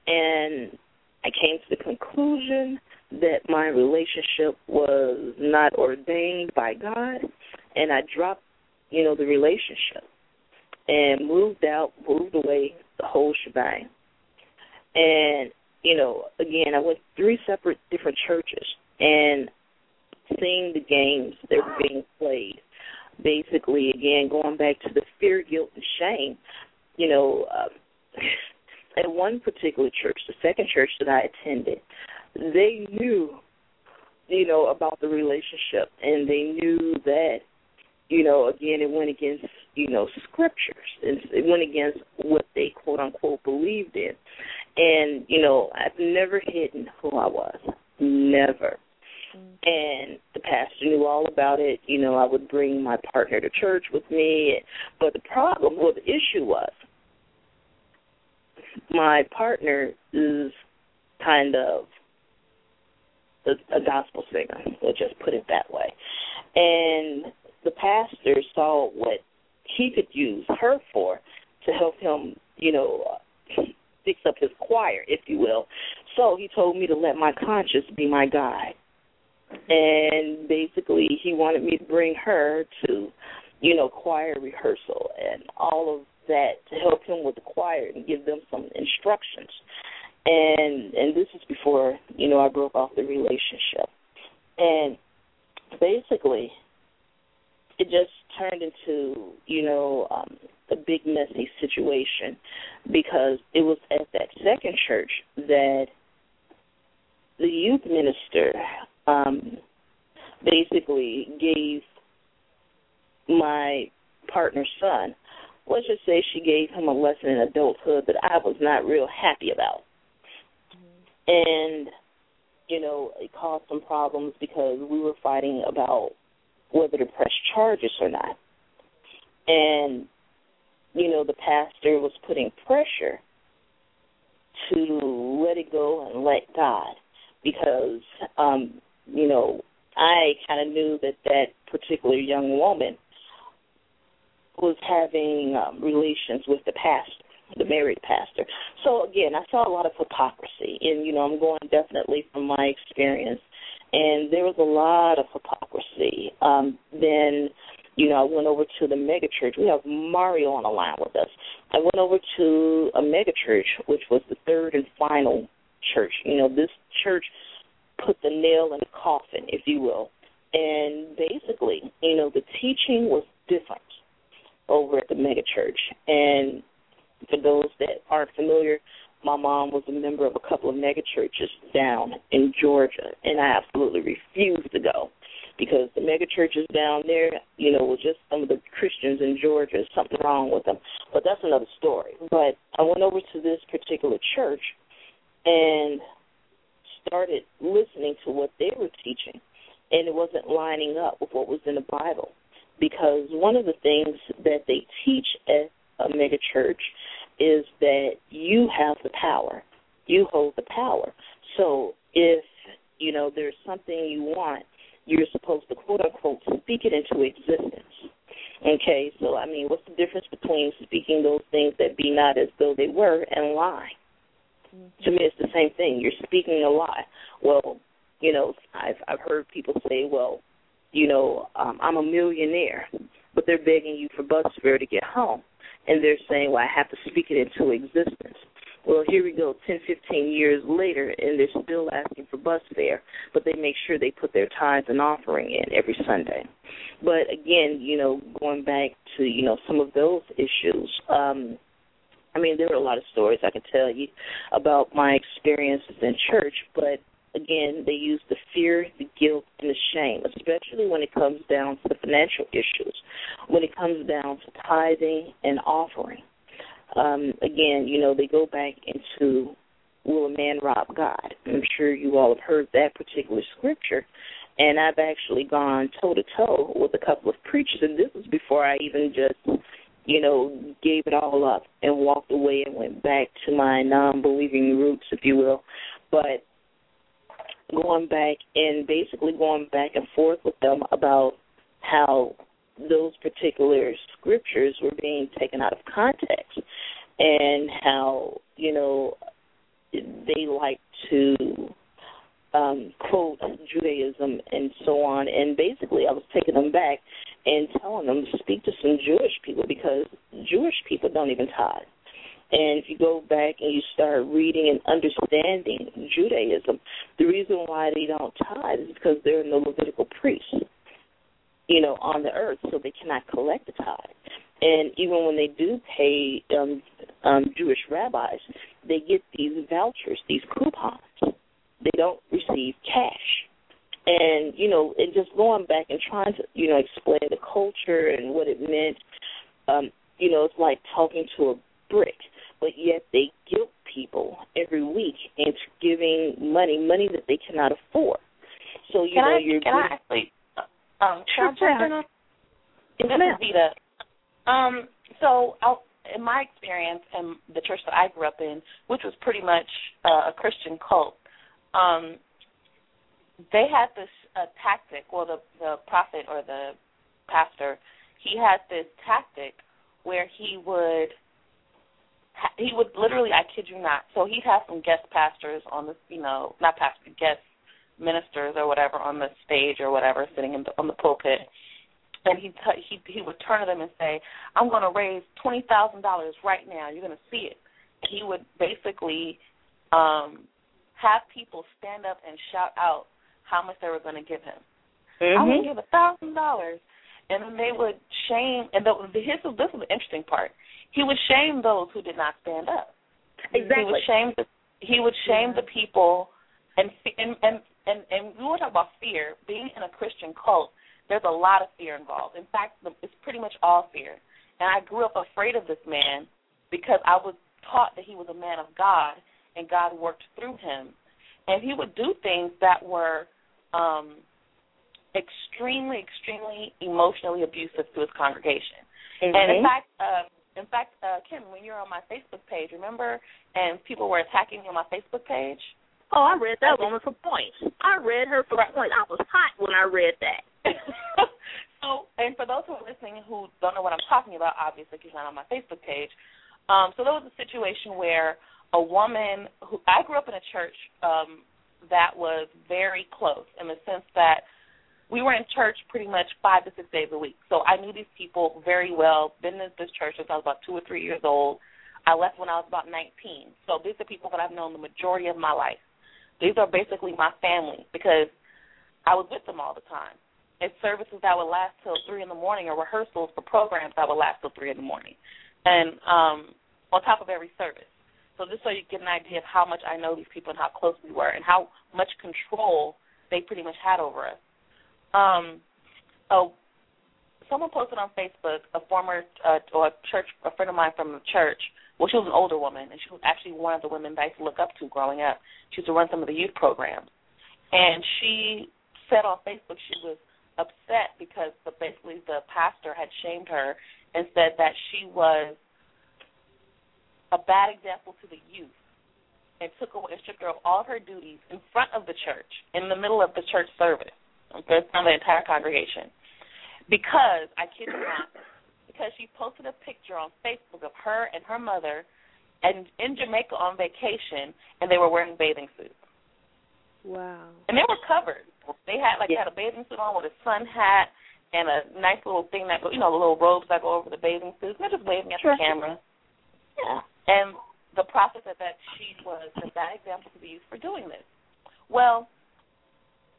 [SPEAKER 2] And I came to the conclusion that my relationship was not ordained by God. And I dropped, you know, the relationship and moved out, moved away, the whole shebang. And, you know, again, I went three separate different churches. And seeing the games that were being played. Basically, again, going back to the fear, guilt, and shame. You know, um, at one particular church, the second church that I attended, they knew, you know, about the relationship, and they knew that, you know, again, it went against, you know, scriptures. It went against what they quote unquote believed in, and you know, I've never hidden who I was, never. Mm-hmm. And the pastor knew all about it. You know, I would bring my partner to church with me. But the problem, well, the issue was my partner is kind of a, a gospel singer. We'll just put it that way. And the pastor saw what he could use her for to help him, you know, fix up his choir, if you will. So he told me to let my conscience be my guide. And basically, he wanted me to bring her to, you know, choir rehearsal and all of that to help him with the choir and give them some instructions. And and this is before you know I broke off the relationship. And basically, it just turned into you know um, a big messy situation because it was at that second church that the youth minister um, basically gave my partner's son let's just say she gave him a lesson in adulthood that I was not real happy about. And, you know, it caused some problems because we were fighting about whether to press charges or not. And, you know, the pastor was putting pressure to let it go and let God because, um, you know, I kind of knew that that particular young woman was having um, relations with the pastor, the married pastor. So again, I saw a lot of hypocrisy, and you know, I'm going definitely from my experience, and there was a lot of hypocrisy. Um, then, you know, I went over to the mega church. We have Mario on the line with us. I went over to a mega church, which was the third and final church. You know, this church put the nail in the coffin, if you will. And basically, you know, the teaching was different over at the megachurch. And for those that aren't familiar, my mom was a member of a couple of megachurches down in Georgia, and I absolutely refused to go because the megachurches down there, you know, were just some of the Christians in Georgia. Something wrong with them, but that's another story. But I went over to this particular church and started listening to what they were teaching, and it wasn't lining up with what was in the Bible because one of the things that they teach at a mega church is that you have the power. You hold the power. So if you know there's something you want, you're supposed to quote unquote speak it into existence. Okay, so I mean, what's the difference between speaking those things that be not as though they were and lie? To me, it's the same thing. You're speaking a lie. Well, you know, I've I've heard people say, well, you know, um, I'm a millionaire, but they're begging you for bus fare to get home. And they're saying, well, I have to speak it into existence. Well, here we go, 10, 15 years later, and they're still asking for bus fare, but they make sure they put their tithes and offering in every Sunday. But again, you know, going back to, you know, some of those issues, um, I mean, there are a lot of stories I can tell you about my experiences in church, but again, they use the fear, the guilt, and the shame, especially when it comes down to the financial issues, when it comes down to tithing and offering. Um, again, you know, they go back into will a man rob God? I'm sure you all have heard that particular scripture. And I've actually gone toe to toe with a couple of preachers, and this was before I even just, you know, gave it all up and walked away and went back to my non believing roots, if you will. But going back and basically going back and forth with them about how those particular scriptures were being taken out of context and how you know they like to um, quote Judaism and so on. And basically, I was taking them back and telling them to speak to some Jewish people because Jewish people don't even tithe. And if you go back and you start reading and understanding Judaism, the reason why they don't tithe is because there are no Levitical priests, you know, on the earth, so they cannot collect the tithe. And even when they do pay um, um, Jewish rabbis, they get these vouchers, these coupons. They don't receive cash. And you know, and just going back and trying to you know explain the culture and what it meant. Um, you know, it's like talking to a brick, but yet they guilt people every week into giving money, money that they cannot afford. So you
[SPEAKER 4] can
[SPEAKER 2] know,
[SPEAKER 4] I,
[SPEAKER 2] you're
[SPEAKER 4] can I actually um can
[SPEAKER 2] Sure,
[SPEAKER 4] I jump in on this
[SPEAKER 2] Yes, ma'am.
[SPEAKER 4] is Vita. Um, so I'll, in my experience in the church that I grew up in, which was pretty much uh, a Christian cult, um, they had this uh, tactic. Well, the the prophet or the pastor, he had this tactic where he would he would literally, I kid you not. So he'd have some guest pastors on the, you know, not pastor, guest ministers or whatever on the stage or whatever, sitting in the, on the pulpit, and he t- he he would turn to them and say, "I'm going to raise twenty thousand dollars right now. You're going to see it." He would basically um have people stand up and shout out how much they were going to give him. I'm going to give a thousand dollars, and then they would shame. And the, the his this was the interesting part. He would shame those who did not stand up. He
[SPEAKER 2] Exactly.
[SPEAKER 4] would shame the he would shame the people, and and and and, and we want to talk about fear. Being in a Christian cult, there's a lot of fear involved. In fact, it's pretty much all fear. And I grew up afraid of this man because I was taught that he was a man of God and God worked through him. And he would do things that were um extremely, extremely emotionally abusive to his congregation. And in fact, uh, in fact, uh, Kim, when you were on my Facebook page, remember, and people were attacking you on my Facebook page.
[SPEAKER 2] Oh, I read that woman for points. I read her for
[SPEAKER 4] Right.
[SPEAKER 2] points. I was hot when I read that.
[SPEAKER 4] so, and for those who are listening who don't know what I'm talking about, obviously, because not on my Facebook page. Um, so there was a situation where a woman who I grew up in a church um, that was very close in the sense that we were in church pretty much five to six days a week. So I knew these people very well. Been in this church since I was about two or three years old. I left when I was about 19. So these are people that I've known the majority of my life. These are basically my family because I was with them all the time. It's services that would last till three in the morning, or rehearsals for programs that would last till three in the morning, and um, on top of every service. So just so you get an idea of how much I know these people and how close we were, and how much control they pretty much had over us. Um, oh, someone posted on Facebook a former uh, or a church a friend of mine from the church. Well, she was an older woman, and she was actually one of the women that I used to look up to growing up. She used to run some of the youth programs, and she said on Facebook she was upset because the, basically the pastor had shamed her and said that she was a bad example to the youth and took away and stripped her of all her duties in front of the church in the middle of the church service front of the entire congregation because I kid you not because she posted a picture on Facebook of her and her mother and in Jamaica on vacation and they were wearing bathing suits
[SPEAKER 3] Wow.
[SPEAKER 4] and they were covered. They had like
[SPEAKER 2] Yeah.
[SPEAKER 4] had a bathing suit on with a sun hat and a nice little thing that go, you know, the little robes that go over the bathing suits. They're just waving at
[SPEAKER 2] Sure.
[SPEAKER 4] the camera.
[SPEAKER 2] Yeah.
[SPEAKER 4] And the prophet said that she was a bad example to be used for doing this. Well,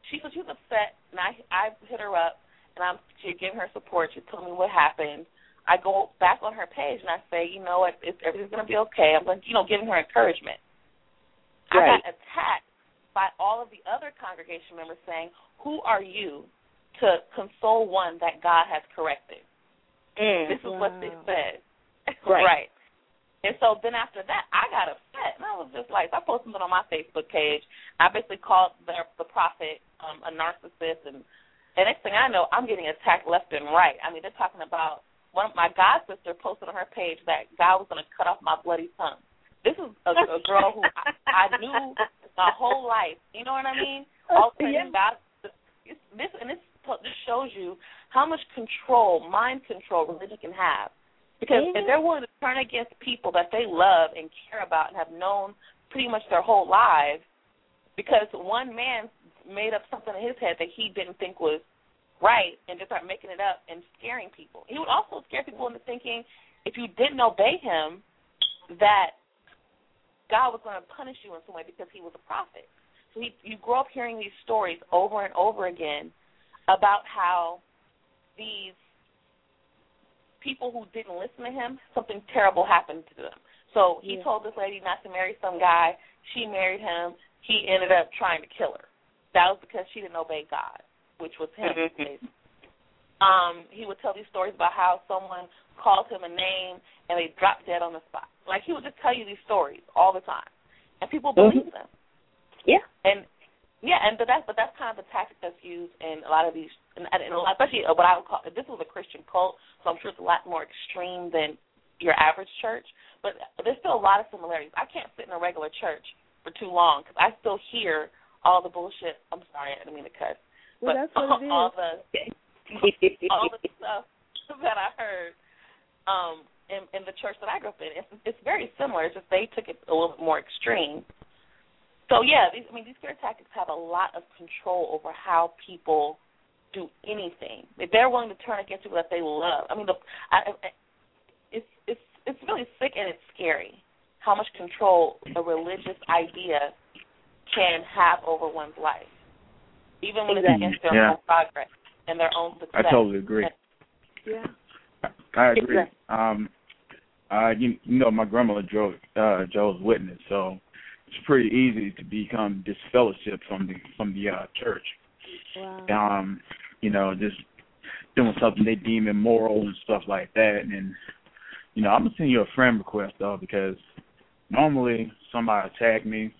[SPEAKER 4] she so she was upset, and I I hit her up, and I'm she giving her support. She told me what happened. I go back on her page and I say, you know what, it's, everything's gonna be okay. I'm like, you know, giving her encouragement. I got attacked by all of the other congregation members saying, "Who are you to console one that God has corrected?"
[SPEAKER 2] Mm.
[SPEAKER 4] This is what they
[SPEAKER 3] Wow.
[SPEAKER 4] said.
[SPEAKER 2] Right.
[SPEAKER 4] And so then after that, I got upset, and I was just like, I posted it on my Facebook page. I basically called the the prophet um, a narcissist, and and next thing I know, I'm getting attacked left and right. I mean, they're talking about one of my god sister posted on her page that God was going to cut off my bloody tongue. This is a, a girl who I, I knew my whole life. You know what I mean? All of a
[SPEAKER 2] Yeah.
[SPEAKER 4] sudden, God, this and this this shows you how much control, mind control, religion can have. Because if
[SPEAKER 2] Mhm.
[SPEAKER 4] they're willing to turn against people that they love and care about and have known pretty much their whole lives, because one man made up something in his head that he didn't think was right and just start making it up and scaring people. He would also scare people into thinking if you didn't obey him, that God was going to punish you in some way because he was a prophet. So he, you grow up hearing these stories over and over again about how these people who didn't listen to him, something terrible happened to them. So he
[SPEAKER 3] Yeah.
[SPEAKER 4] told this lady not to marry some guy. She married him. He ended up trying to kill her. That was because she didn't obey God, which was him.
[SPEAKER 2] Mhm.
[SPEAKER 4] Um, he would tell these stories about how someone called him a name and they dropped dead on the spot. Like he would just tell you these stories all the time, and people believe them.
[SPEAKER 2] Yeah.
[SPEAKER 4] And yeah, and but that's but that's kind of the tactic that's used in a lot of these, and, and a lot, especially what I would call this was a Christian cult, so I'm sure it's a lot more extreme than your average church. But there's still a lot of similarities. I can't sit in a regular church for too long because I still hear all the bullshit. I'm sorry, I didn't mean to cuss.
[SPEAKER 3] Well,
[SPEAKER 4] but
[SPEAKER 3] that's what it is.
[SPEAKER 4] all the all the stuff that I heard um in in the church that I grew up in. It's it's very similar. It's just they took it a little bit more extreme. So yeah, these I mean these fear tactics have a lot of control over how people do anything. If they're willing to turn against people that they love. I mean the I, I it's it's it's really sick and it's scary how much control a religious idea can have over one's life. Even when it's against their
[SPEAKER 5] Yeah.
[SPEAKER 4] own progress and their own success.
[SPEAKER 5] I totally agree.
[SPEAKER 3] Yeah.
[SPEAKER 5] I agree.
[SPEAKER 2] Exactly.
[SPEAKER 5] Um, uh, you, you know, my grandmother drove uh, Jehovah's Witness, so it's pretty easy to become disfellowship from the from the uh, church.
[SPEAKER 3] Wow.
[SPEAKER 5] Um, you know, just doing something they deem immoral and stuff like that. And you know, I'm gonna send you a friend request though, because normally somebody attack me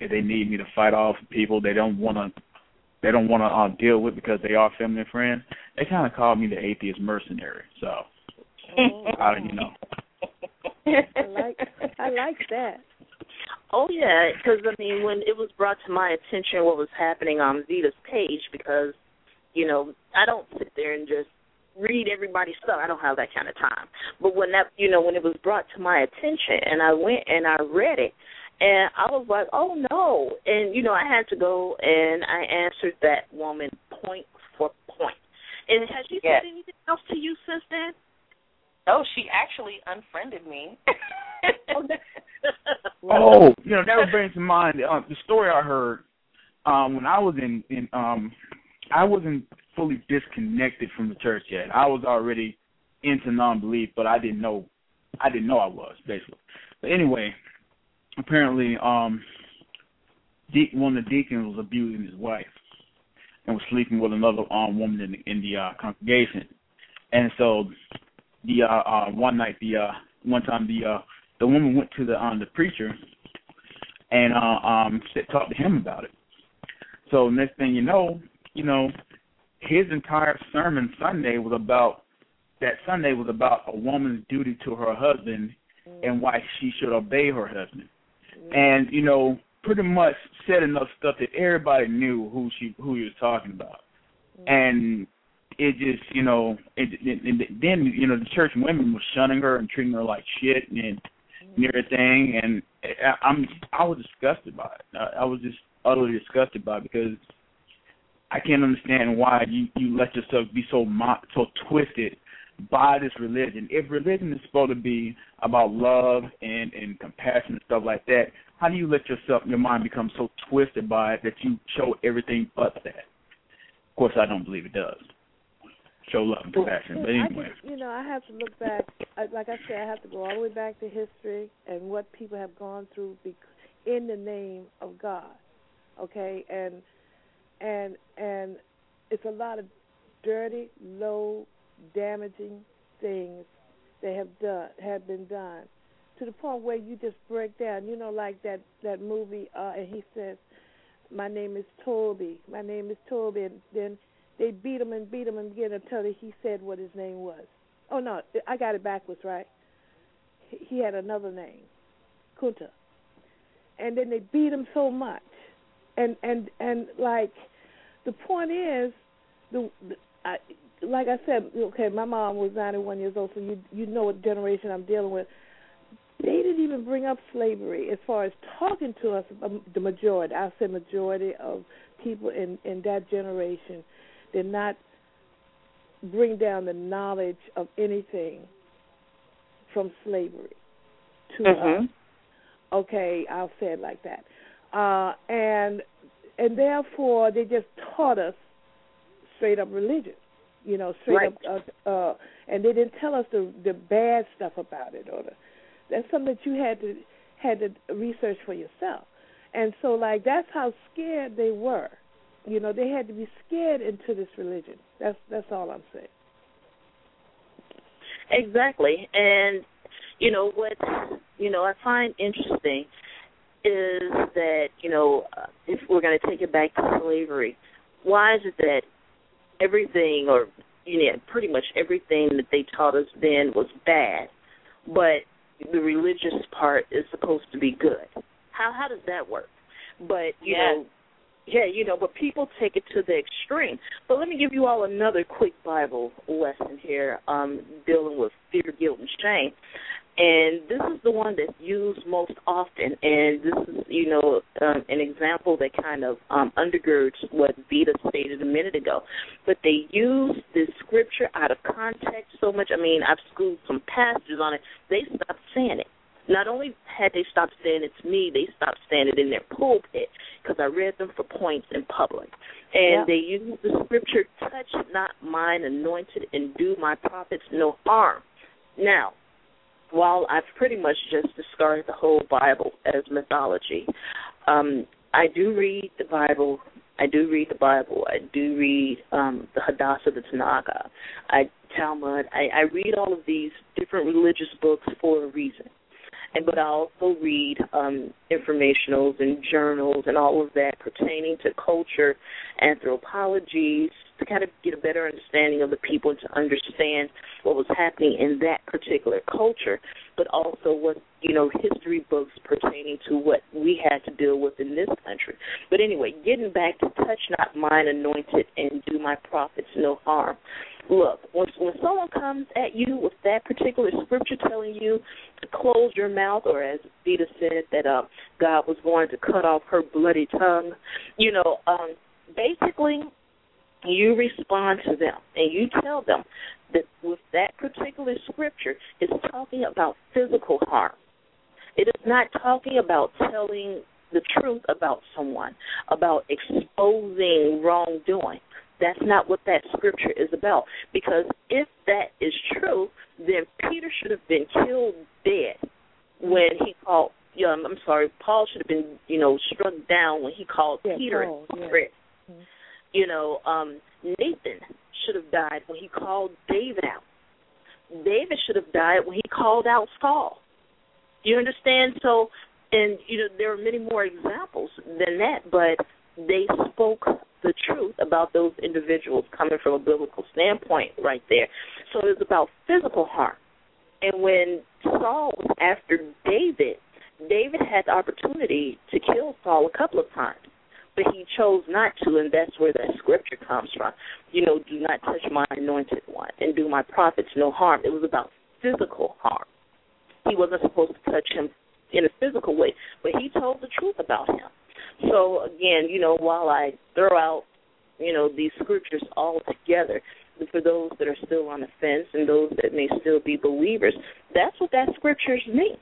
[SPEAKER 5] if they need me to fight off people they don't want to they don't want to uh, deal with because they are family and friends. They kind of call me the atheist mercenary. So,
[SPEAKER 3] Oh,
[SPEAKER 5] I, you know,
[SPEAKER 3] I like I like that.
[SPEAKER 2] Oh yeah, because I mean, when it was brought to my attention what was happening on Vita's page, because you know I don't sit there and just read everybody's stuff. I don't have that kind of time. But when that, you know, when it was brought to my attention, and I went and I read it, and I was like, oh no, and you know, I had to go and I answered that woman point for point. And has she
[SPEAKER 4] Yes.
[SPEAKER 2] said anything else to you since then?
[SPEAKER 4] Oh, she actually unfriended me.
[SPEAKER 5] Oh, you know that would bring to mind uh, the story I heard um, when I was in in um, I wasn't fully disconnected from the church yet. I was already into non-belief, but I didn't know I didn't know I was basically. But anyway, apparently, um, de- one of the deacons was abusing his wife and was sleeping with another um, woman in the, in the uh, congregation, and so the uh, uh, one night the uh, one time the uh, the woman went to the um the preacher and uh um talked to him about it. So next thing you know, you know, his entire sermon Sunday was about that Sunday was about a woman's duty to her husband and why she should obey her husband. And, you know, pretty much said enough stuff that everybody knew who she who he was talking about. And it just, you know, it, it, it, then you know the church women were shunning her and treating her like shit and and everything, and I'm I was disgusted by it. I, I was just utterly disgusted by it because I can't understand why you you let yourself be so mo- so twisted by this religion. If religion is supposed to be about love and and compassion and stuff like that, how do you let yourself your mind become so twisted by it that you show everything but that? Of course, I don't believe it does. Show love and compassion, but
[SPEAKER 3] I
[SPEAKER 5] anyway.
[SPEAKER 3] just, you know, I have to look back. Like I said, I have to go all the way back to history and what people have gone through bec- in the name of God. Okay, and and and it's a lot of dirty, low, damaging things that have done have been done to the point where you just break down. You know, like that that movie, uh, and he says, "My name is Toby. My name is Toby," and then they beat him and beat him and again until he said what his name was. Oh no, I got it backwards, right? He- He had another name, Kunta, and then they beat him so much, and and and like, the point is, the, the I, like I said, okay, my mom was 91 years old, so you you know what generation I'm dealing with. They didn't even bring up slavery as far as talking to us. um, The majority, I say majority of people in in that generation did not bring down the knowledge of anything from slavery to
[SPEAKER 2] Mhm.
[SPEAKER 3] us. Okay, I'll say it like that. Uh, and and therefore they just taught us straight up religion, you know, straight
[SPEAKER 2] Right.
[SPEAKER 3] up. Uh, uh, and they didn't tell us the the bad stuff about it, or the that's something that you had to had to research for yourself. And so, like that's how scared they were. You know, they had to be scared into this religion. That's that's all I'm saying.
[SPEAKER 2] Exactly. And you know what you know I find interesting is that you know uh, if we're going to take it back to slavery, why is it that everything or you know pretty much everything that they taught us then was bad, but the religious part is supposed to be good? How how does that work? But you
[SPEAKER 4] Yes.
[SPEAKER 2] know yeah, you know, but people take it to the extreme. But let me give you all another quick Bible lesson here, um, dealing with fear, guilt, and shame. And this is the one that's used most often, and this is, you know, um, an example that kind of um, undergirds what Vita stated a minute ago. But they use this scripture out of context so much. I mean, I've schooled some pastors on it. They stopped saying it. Not only had they stopped saying it to me, they stopped saying it in their pulpit because I read them for points in public. And
[SPEAKER 3] Yeah.
[SPEAKER 2] they use the scripture, touch not mine anointed and do my prophets no harm. Now, while I've pretty much just discarded the whole Bible as mythology, um, I do read the Bible. I do read the Bible. I do read um, the Hadassah, the Tanakh, I Talmud. I, I read all of these different religious books for a reason and but I also read um, informationals and journals and all of that pertaining to culture, anthropology, to kind of get a better understanding of the people and to understand what was happening in that particular culture, but also what you know history books pertaining to what we had to deal with in this country. But anyway, getting back to touch not mine anointed and do my prophets no harm. Look, when when someone comes at you with that particular scripture telling you to close your mouth, or as Vita said that uh, God was going to cut off her bloody tongue, you know, um, basically you respond to them and you tell them that with that particular scripture, it's talking about physical harm. It is not talking about telling the truth about someone, about exposing wrongdoing. That's not what that scripture is about. Because if that is true, then Peter should have been killed dead when he called. Yeah, I'm I'm sorry. Paul should have been, you know, struck down when he called
[SPEAKER 3] Yeah,
[SPEAKER 2] Peter
[SPEAKER 3] Paul,
[SPEAKER 2] a
[SPEAKER 3] yeah.
[SPEAKER 2] hypocrite. You know, um, Nathan should have died when he called David out. David should have died when he called out Saul. You understand? So, and you know, there are many more examples than that, but they spoke the truth about those individuals coming from a biblical standpoint right there. So it was about physical harm. And when Saul was after David, David had the opportunity to kill Saul a couple of times, but he chose not to, and that's where that scripture comes from. You know, do not touch my anointed one, and do my prophets no harm. It was about physical harm. He wasn't supposed to touch him in a physical way, but he told the truth about him. So again, you know, while I throw out, you know, these scriptures all together, for those that are still on the fence and those that may still be believers, that's what that scriptures mean.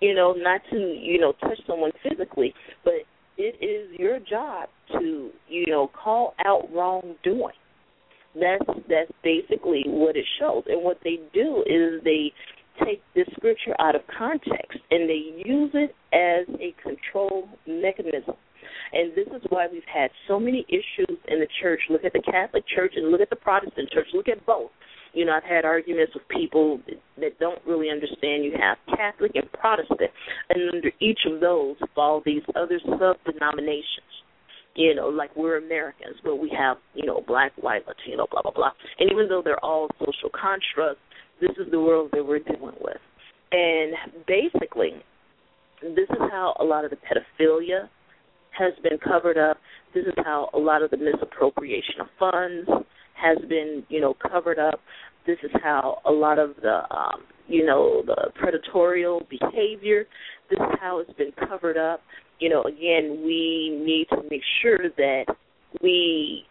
[SPEAKER 2] You know, not to, you know, touch someone physically, but it is your job to, you know, call out wrongdoing. That's that's basically what it shows. And what they do is they take this scripture out of context and they use it as a control mechanism. And this is why we've had so many issues in the church. Look at the Catholic Church and look at the Protestant Church. Look at both. You know, I've had arguments with people that don't really understand. You have Catholic and Protestant, and under each of those fall these other sub denominations. You know, like we're Americans, but we have, you know, black, white, Latino, blah, blah, blah. And even though they're all social constructs, this is the world that we're dealing with. And basically, this is how a lot of the pedophilia has been covered up. This is how a lot of the misappropriation of funds has been, you know, covered up. This is how a lot of the, um, you know, the predatorial behavior. This is how it's been covered up. You know, again, we need to make sure that we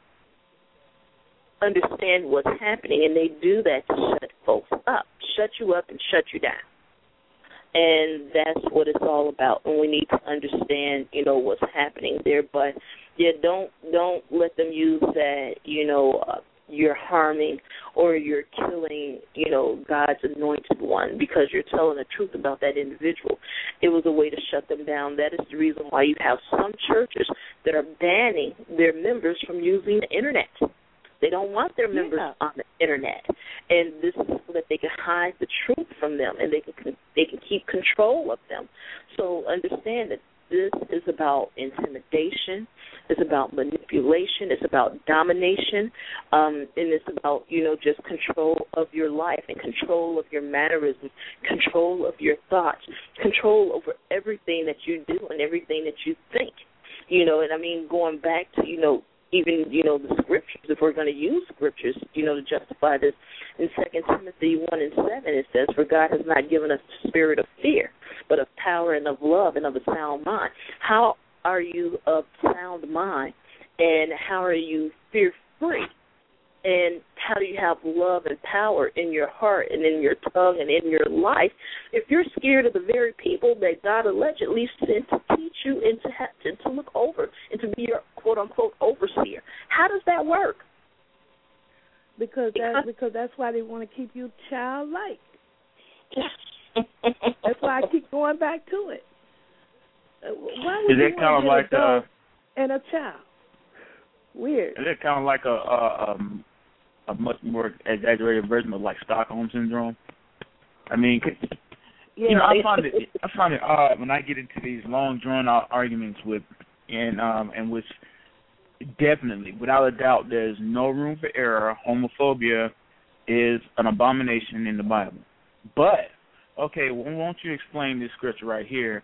[SPEAKER 2] understand what's happening, and they do that to shut folks up, shut you up, and shut you down. and that's what it's all about. And we need to understand, you know, what's happening there. But yeah, don't don't let them use that, you know, uh, you're harming or you're killing, you know, God's anointed one because you're telling the truth about that individual. It was a way to shut them down. That is the reason why you have some churches that are banning their members from using the internet. They don't want their members
[SPEAKER 3] Yeah.
[SPEAKER 2] on the internet, and this is so that they can hide the truth from them, and they can they can keep control of them. So understand that this is about intimidation, it's about manipulation, it's about domination, um, and it's about you know just control of your life and control of your mannerisms, control of your thoughts, control over everything that you do and everything that you think. You know, and I mean going back to you know even you know the scriptures if we're going to use scriptures you know to justify this in second timothy one and seven it says for god has not given us the spirit of fear but of power and of love and of a sound mind. How are you of sound mind and how are you fear free and how do you have love and power in your heart and in your tongue and in your life if you're scared of the very people that God allegedly sent to teach you and to have to, to look over and to be your quote unquote overseer? How does that work?
[SPEAKER 3] Because that's
[SPEAKER 2] Because-
[SPEAKER 3] because that's why they want to keep you childlike. That's why I keep going back to it. Uh, Why would
[SPEAKER 5] Is
[SPEAKER 3] you
[SPEAKER 5] that kind of like
[SPEAKER 3] a dog
[SPEAKER 5] uh,
[SPEAKER 3] and a child? Weird.
[SPEAKER 5] is that kind of like a, a um a much more exaggerated version of like Stockholm syndrome? I mean, you know, I find it I find it odd when I get into these long drawn out arguments with and um and which definitely, without a doubt, there's no room for error. Homophobia is an abomination in the Bible. But okay, well, won't you explain this scripture right here?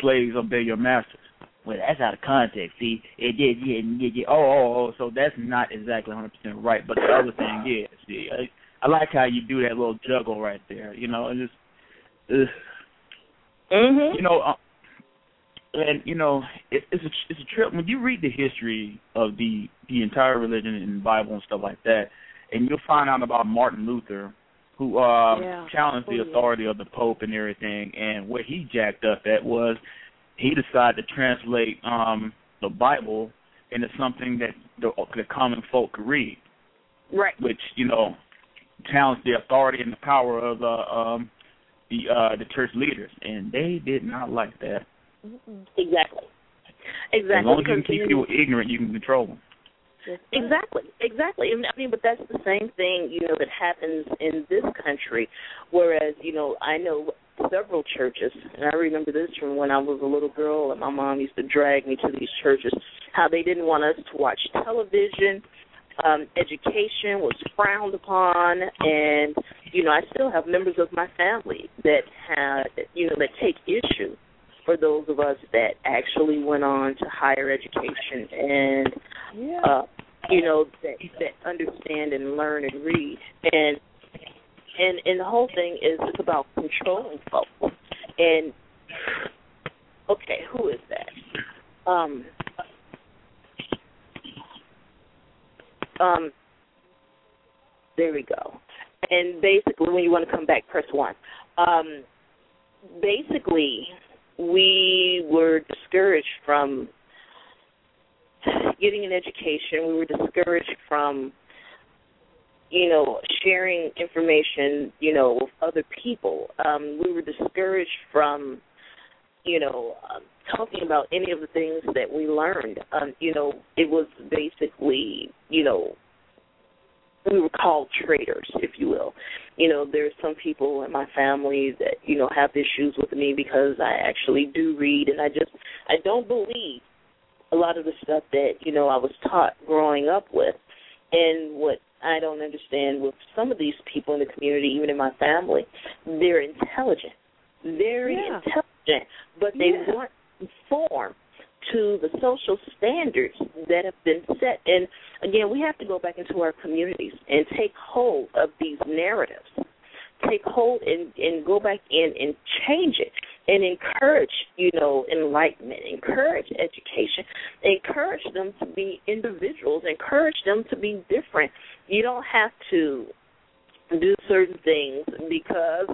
[SPEAKER 5] Slaves obey your masters. Well, that's out of context. See, it did, yeah, yeah, yeah. Oh, oh, oh. So that's not exactly 100% right. But the other thing is, see, I, I like how you do that little juggle right there. You know, and just, ugh
[SPEAKER 2] mhm.
[SPEAKER 5] you know, uh, and you know, it, it's a it's a trip when you read the history of the the entire religion and Bible and stuff like that, and you'll find out about Martin Luther, who uh,
[SPEAKER 3] Yeah.
[SPEAKER 5] challenged
[SPEAKER 3] Oh,
[SPEAKER 5] the
[SPEAKER 3] yeah.
[SPEAKER 5] authority of the Pope and everything, and what he jacked up at was he decided to translate um the Bible into something that the, the common folk could read,
[SPEAKER 2] Right.
[SPEAKER 5] which you know challenged the authority and the power of the um the uh the church leaders, and they did not like that.
[SPEAKER 2] Exactly. Exactly.
[SPEAKER 5] As long as you can keep people ignorant, you can control them.
[SPEAKER 2] Exactly, exactly. And I mean, but that's the same thing, you know, that happens in this country. Whereas, you know, I know several churches, and I remember this from when I was a little girl, and my mom used to drag me to these churches. How they didn't want us to watch television. Um, education was frowned upon, and you know, I still have members of my family that have, you know, that take issue for those of us that actually went on to higher education and
[SPEAKER 3] Yeah.
[SPEAKER 2] uh, you know, that that understand and learn and read. And and and the whole thing is it's about controlling folks. And okay, who is that? Um um there we go. And basically when you want to come back, press one. Um basically we were discouraged from getting an education. We were discouraged from, you know, sharing information, you know, with other people. Um, we were discouraged from, you know, um, talking about any of the things that we learned. Um, you know, it was basically, you know, we were called traitors, if you will. You know, there's some people in my family that, you know, have issues with me because I actually do read and I just I don't believe a lot of the stuff that, you know, I was taught growing up with. And what I don't understand with some of these people in the community, even in my family, they're intelligent. Very
[SPEAKER 3] Yeah.
[SPEAKER 2] intelligent, but they
[SPEAKER 3] Yeah.
[SPEAKER 2] want to conform to the social standards that have been set. And again, we have to go back into our communities and take hold of these narratives. Take hold and, and go back in and change it and encourage, you know, enlightenment, encourage education, encourage them to be individuals, encourage them to be different. You don't have to do certain things because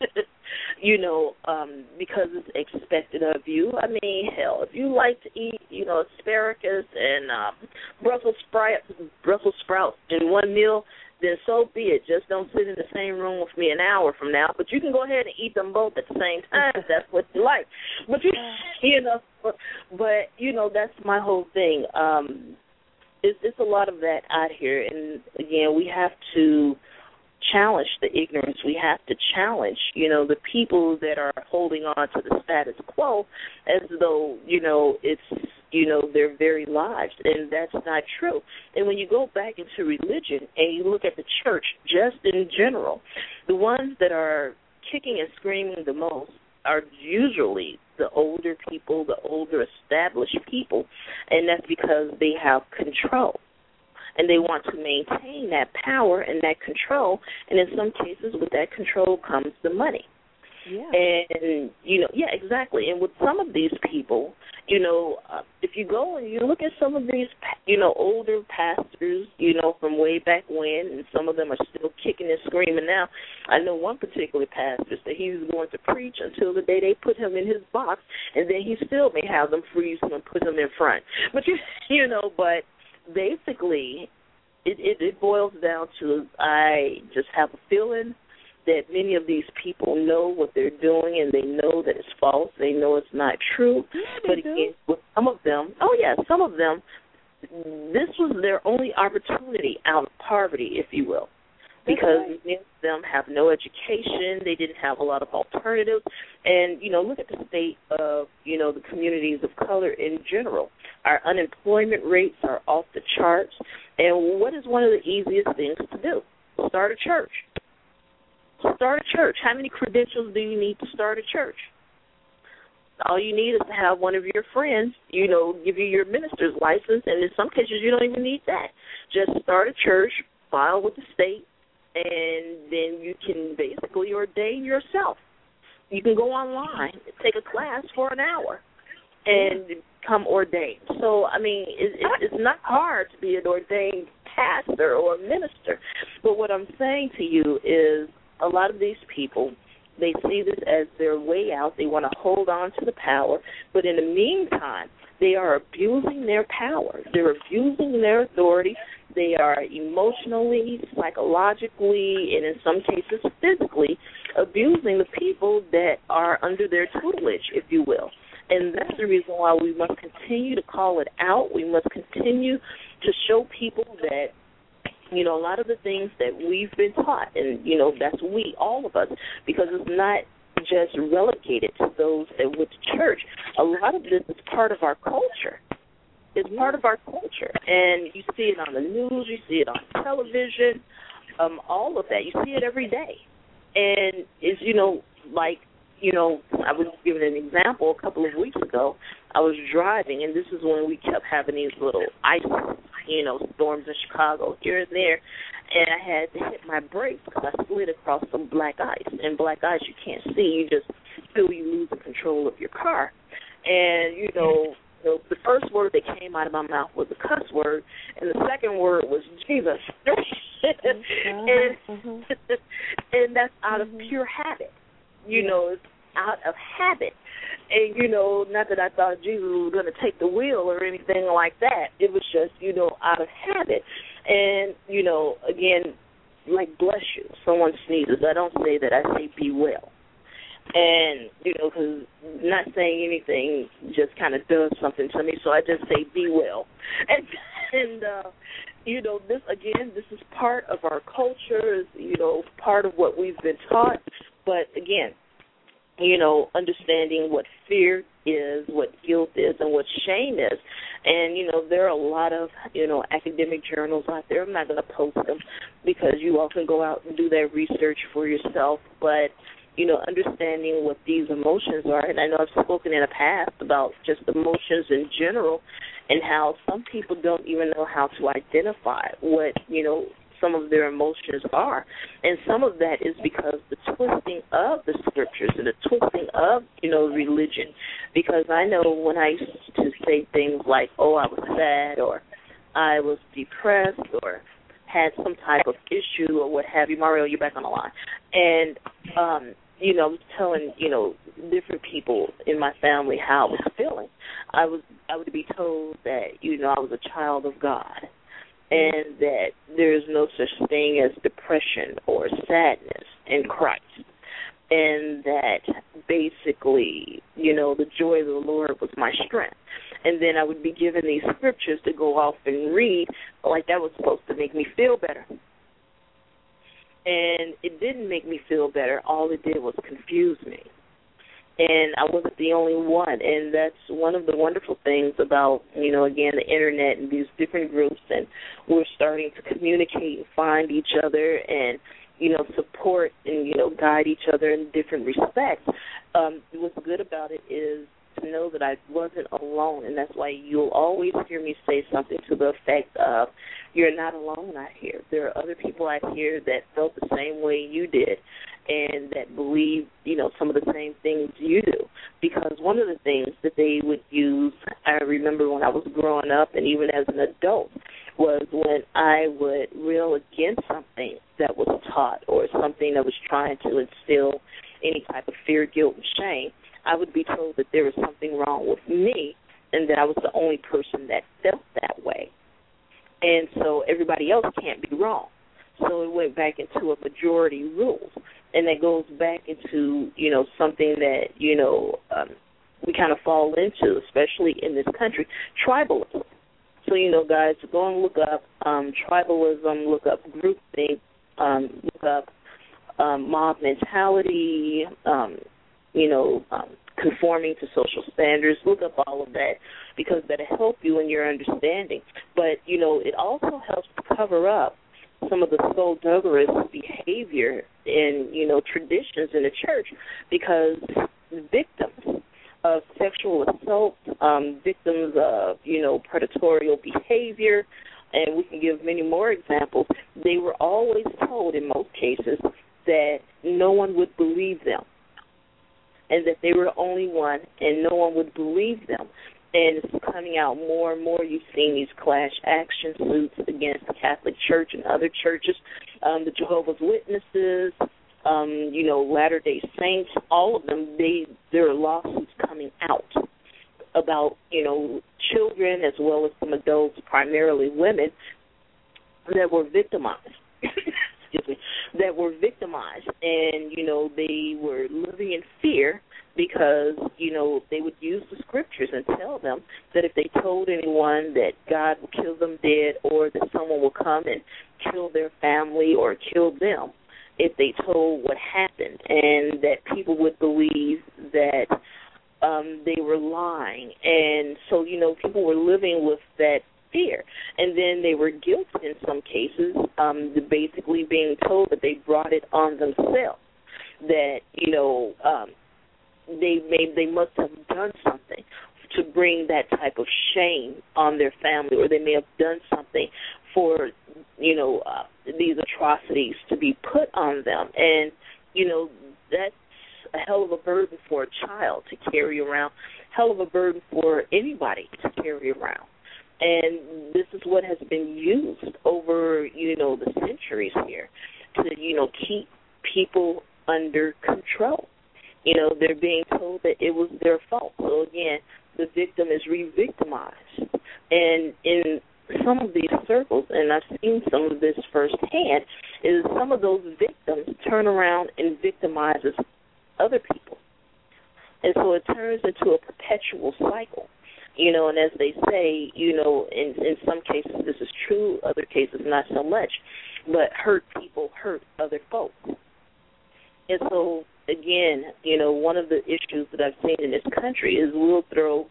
[SPEAKER 2] you know, um, because it's expected of you. I mean, hell, if you like to eat, you know, asparagus and um, Brussels sprouts, Brussels sprouts in one meal, then so be it. Just don't sit in the same room with me an hour from now. But you can go ahead and eat them both at the same time if that's what you like. But you, you know, but, but you know, that's my whole thing. Um, it's, it's a lot of that out here, and again, we have to challenge the ignorance. We have to challenge, you know, the people that are holding on to the status quo as though, you know, it's, you know, their very lives. And that's not true. And when you go back into religion and you look at the church just in general, the ones that are kicking and screaming the most are usually the older people, the older established people, and that's because they have control and they want to maintain that power and that control. And in some cases, with that control comes the money.
[SPEAKER 3] Yeah.
[SPEAKER 2] And you know, yeah, exactly. And with some of these people, you know, uh, if you go and you look at some of these, you know, older pastors, you know, from way back when, and some of them are still kicking and screaming now. I know one particular pastor that he was going to preach until the day they put him in his box, and then he still may have them freeze him and put him in front. But you, you know, but basically, it, it, it boils down to I just have a feeling that many of these people know what they're doing and they know that it's false. They know it's not true.
[SPEAKER 3] Yeah,
[SPEAKER 2] but again, with some of them, oh yeah, some of them, this was their only opportunity out of poverty, if you will because
[SPEAKER 3] right.
[SPEAKER 2] many of them have no education. They didn't have a lot of alternatives, and you know, look at the state of you know the communities of color in general. Our unemployment rates are off the charts, and what is one of the easiest things to do? Start a church. Start a church. How many credentials do you need to start a church? all you need is to have one of your friends, you know, give you your minister's license, and in some cases you don't even need that. Just start a church, file with the state, and then you can basically ordain yourself. You can go online, take a class for an hour, and become ordained. So, I mean, it, it, it's not hard to be an ordained pastor or minister. But what I'm saying to you is a lot of these people they see this as their way out. They want to hold on to the power, but in the meantime, they are abusing their power. They're abusing their authority. They are emotionally, psychologically, and in some cases physically abusing the people that are under their tutelage, if you will. And that's the reason why we must continue to call it out. We must continue to show people that you know, a lot of the things that we've been taught, and you know, that's we, all of us, because it's not just relegated to those that went to church. A lot of this is part of our culture. It's part of our culture, and you see it on the news, you see it on television, um, all of that. You see it every day, and is you know like you know I was giving an example a couple of weeks ago. I was driving, and this is when we kept having these little ice, you know, storms in Chicago here and there, and I had to hit my brakes because I slid across some black ice. And black ice, you can't see; you just feel you lose the control of your car. And you know, the, the first word that came out of my mouth was a cuss word, and the second word was Jesus. and
[SPEAKER 3] mm-hmm.
[SPEAKER 2] and that's out of
[SPEAKER 3] Mhm.
[SPEAKER 2] pure habit. You know, it's out of habit. And you know, not that I thought Jesus was going to take the wheel or anything like that. It was just, you know, out of habit. And you know, again, like bless you. Someone sneezes. I don't say that. I say be well. And you know, because not saying anything just kind of does something to me, so I just say be well. And and uh, you know, this again, this is part of our culture. Is you know, part of what we've been taught. But again, you know, understanding what fear is, what guilt is, and what shame is. And, you know, there are a lot of, you know, academic journals out there. I'm not going to post them because you all can go out and do that research for yourself. But, you know, understanding what these emotions are. And I know I've spoken in the past about just emotions in general and how some people don't even know how to identify what, you know, some of their emotions are. And some of that is because the twisting of the scriptures and the twisting of, you know, religion. Because I know when I used to say things like, oh, I was sad or I was depressed or had some type of issue or what have you. Mario, you're back on the line. And um you know, I was telling, you know, different people in my family how I was feeling. I was I would be told that, you know, I was a child of God and that there is no such thing as depression or sadness in Christ. And that basically, you know, the joy of the Lord was my strength. And then I would be given these scriptures to go off and read, like that was supposed to make me feel better and it didn't make me feel better. All it did was confuse me. And I wasn't the only one, and that's one of the wonderful things about, you know, again, the internet and these different groups, and we're starting to communicate and find each other and, you know, support and, you know, guide each other in different respects. Um, what's good about it is to know that I wasn't alone, and that's why you'll always hear me say something to the effect of, "You're not alone out here. There are other people out here that felt the same way you did, and that believe, you know, some of the same things you do." Because one of the things that they would use, I remember when I was growing up, and even as an adult, was when I would rail against something that was taught or something that was trying to instill any type of fear, guilt, and shame I would be told that there was something wrong with me and that I was the only person that felt that way. And so everybody else can't be wrong. So it went back into a majority rule. And that goes back into, you know, something that, you know, um, we kind of fall into, especially in this country, tribalism. So, you know, guys, go and look up um, tribalism, look up groupthink, um, look up um, mob mentality, um, you know, um, conforming to social standards. Look up all of that because that'll help you in your understanding. But you know, it also helps cover up some of the skullduggerous behavior and you know traditions in the church because victims of sexual assault, um, victims of you know predatory behavior, and we can give many more examples. They were always told in most cases that no one would believe them and that they were the only one and no one would believe them. And it's coming out more and more. You've seen these class action suits against the Catholic Church and other churches, um, the Jehovah's Witnesses, um, you know, Latter Day Saints, all of them. They there are lawsuits coming out about you know children as well as some adults, primarily women, that were victimized. excuse me, that were victimized, and you know they were living in fear because you know they would use the scriptures and tell them that if they told anyone that God would kill them dead, or that someone will come and kill their family or kill them, if they told what happened, and that people would believe that um they were lying. And so you know people were living with that fear. And then they were guilty in some cases, um, basically being told that they brought it on themselves. That you know um, they may they must have done something to bring that type of shame on their family, or they may have done something for you know uh, these atrocities to be put on them. And you know that's a hell of a burden for a child to carry around, hell of a burden for anybody to carry around and this is what has been used over you know the centuries here to you know keep people under control. You know they're being told that it was their fault. So again the victim is re-victimized. And in some of these circles and i've seen some of this firsthand is some of those victims turn around and victimizes other people. And so it turns into a perpetual cycle you know, and as they say, you know, in in some cases this is true, other cases not so much, but hurt people hurt other folks. And so again, you know, one of the issues that I've seen in this country is we'll throw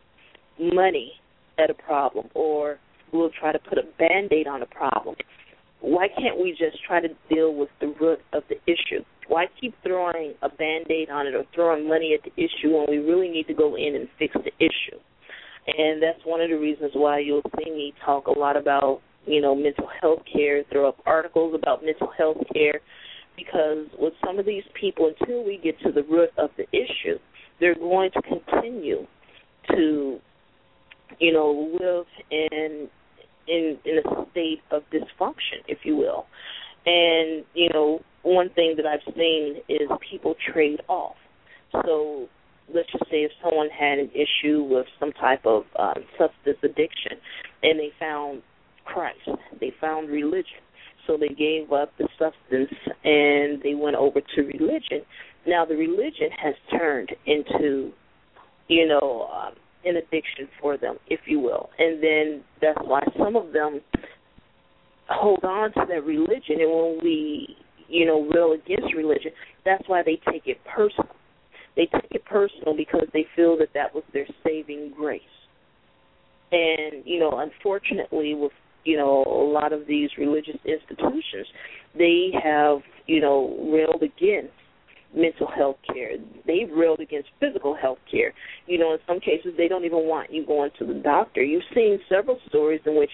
[SPEAKER 2] money at a problem or we'll try to put a band-aid on a problem. Why can't we just try to deal with the root of the issue? Why keep throwing a band-aid on it or throwing money at the issue when we really need to go in and fix the issue? And that's one of the reasons why you'll see me talk a lot about you know mental health care, throw up articles about mental health care, because with some of these people, until we get to the root of the issue, they're going to continue to you know live in in in a state of dysfunction, if you will. And, you know, one thing that I've seen is people trade off. So let's just say if someone had an issue with some type of um, substance addiction and they found Christ, they found religion. So they gave up the substance and they went over to religion. Now the religion has turned into, you know, um, an addiction for them, if you will. And then that's why some of them hold on to their religion. And when we, you know, rail against religion, that's why they take it personal. They take it personal because they feel that that was their saving grace. And you know, unfortunately, with you know a lot of these religious institutions, they have you know railed against mental health care. They've railed against physical health care. You know, in some cases, they don't even want you going to the doctor. You've seen several stories in which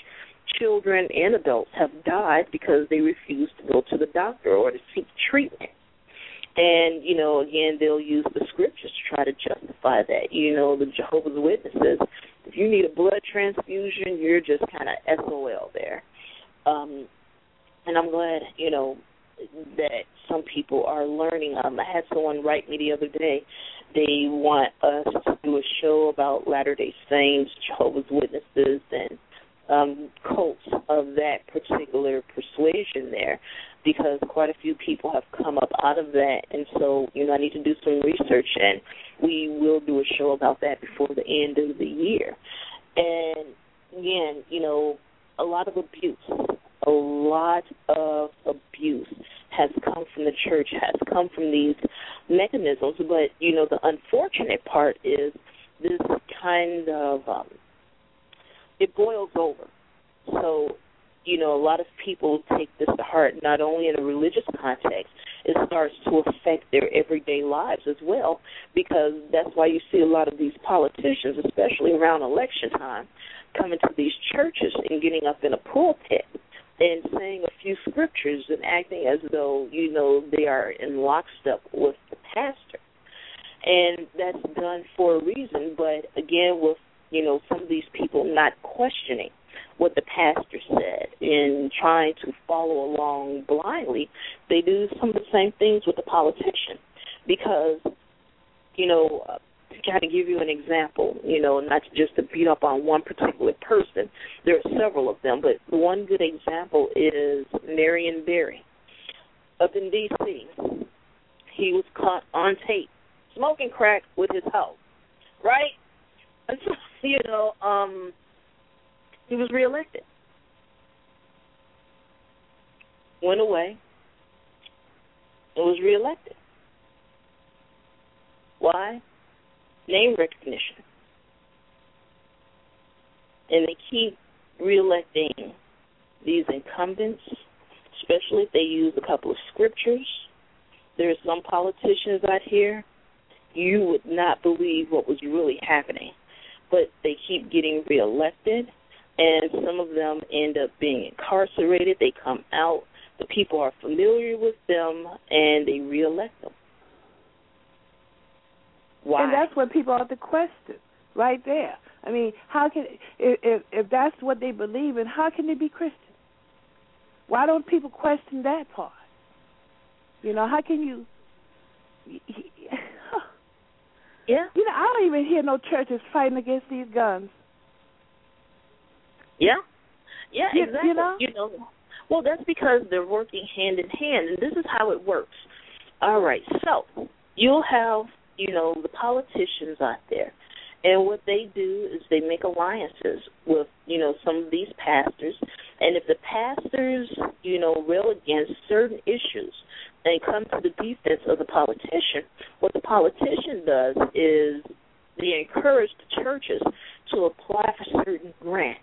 [SPEAKER 2] children and adults have died because they refuse to go to the doctor or to seek treatment. And, you know, again, they'll use the scriptures to try to justify that. You know, the Jehovah's Witnesses, if you need a blood transfusion, you're just kind of SOL there. Um, and I'm glad, you know, that some people are learning. Um, I had someone write me the other day. They want us to do a show about Latter Day Saints, Jehovah's Witnesses, and um, cults of that particular persuasion there because quite a few people have come up out of that. And so you know I need to do some research and we will do a show about that before the end of the year. And again you know a lot of abuse a lot of abuse has come from the church has come from these mechanisms. But you know the unfortunate part is this kind of um it boils over. So, you know, a lot of people take this to heart, not only in a religious context, it starts to affect their everyday lives as well, because that's why you see a lot of these politicians, especially around election time, coming to these churches and getting up in a pulpit and saying a few scriptures and acting as though, you know, they are in lockstep with the pastor. And that's done for a reason, but again, with you know, some of these people not questioning what the pastor said and trying to follow along blindly, they do some of the same things with the politician. Because, you know, uh, to kind of give you an example, you know, not just to beat up on one particular person, there are several of them, but one good example is Marion Barry. Up in D.C., he was caught on tape smoking crack with his house, right? Until you know, um, he was reelected. Went away and was reelected. Why? Name recognition. And they keep reelecting these incumbents, especially if they use a couple of scriptures. There are some politicians out here, you would not believe what was really happening but they keep getting reelected, and some of them end up being incarcerated. They come out, the people are familiar with them, and they reelect them. Why?
[SPEAKER 3] And that's what people have to question, right there. I mean, how can if if, if that's what they believe in, how can they be Christian? Why don't people question that part? You know, how can you?
[SPEAKER 2] Yeah.
[SPEAKER 3] You know, I don't even hear no churches fighting against these guns.
[SPEAKER 2] Yeah. Yeah,
[SPEAKER 3] you,
[SPEAKER 2] exactly.
[SPEAKER 3] You know?
[SPEAKER 2] you know, well, that's because they're working hand in hand, and this is how it works. All right, so you'll have, you know, the politicians out there, and what they do is they make alliances with, you know, some of these pastors, and if the pastors, you know, rail against certain issues, and come to the defense of the politician, what the politician does is they encourage the churches to apply for certain grants.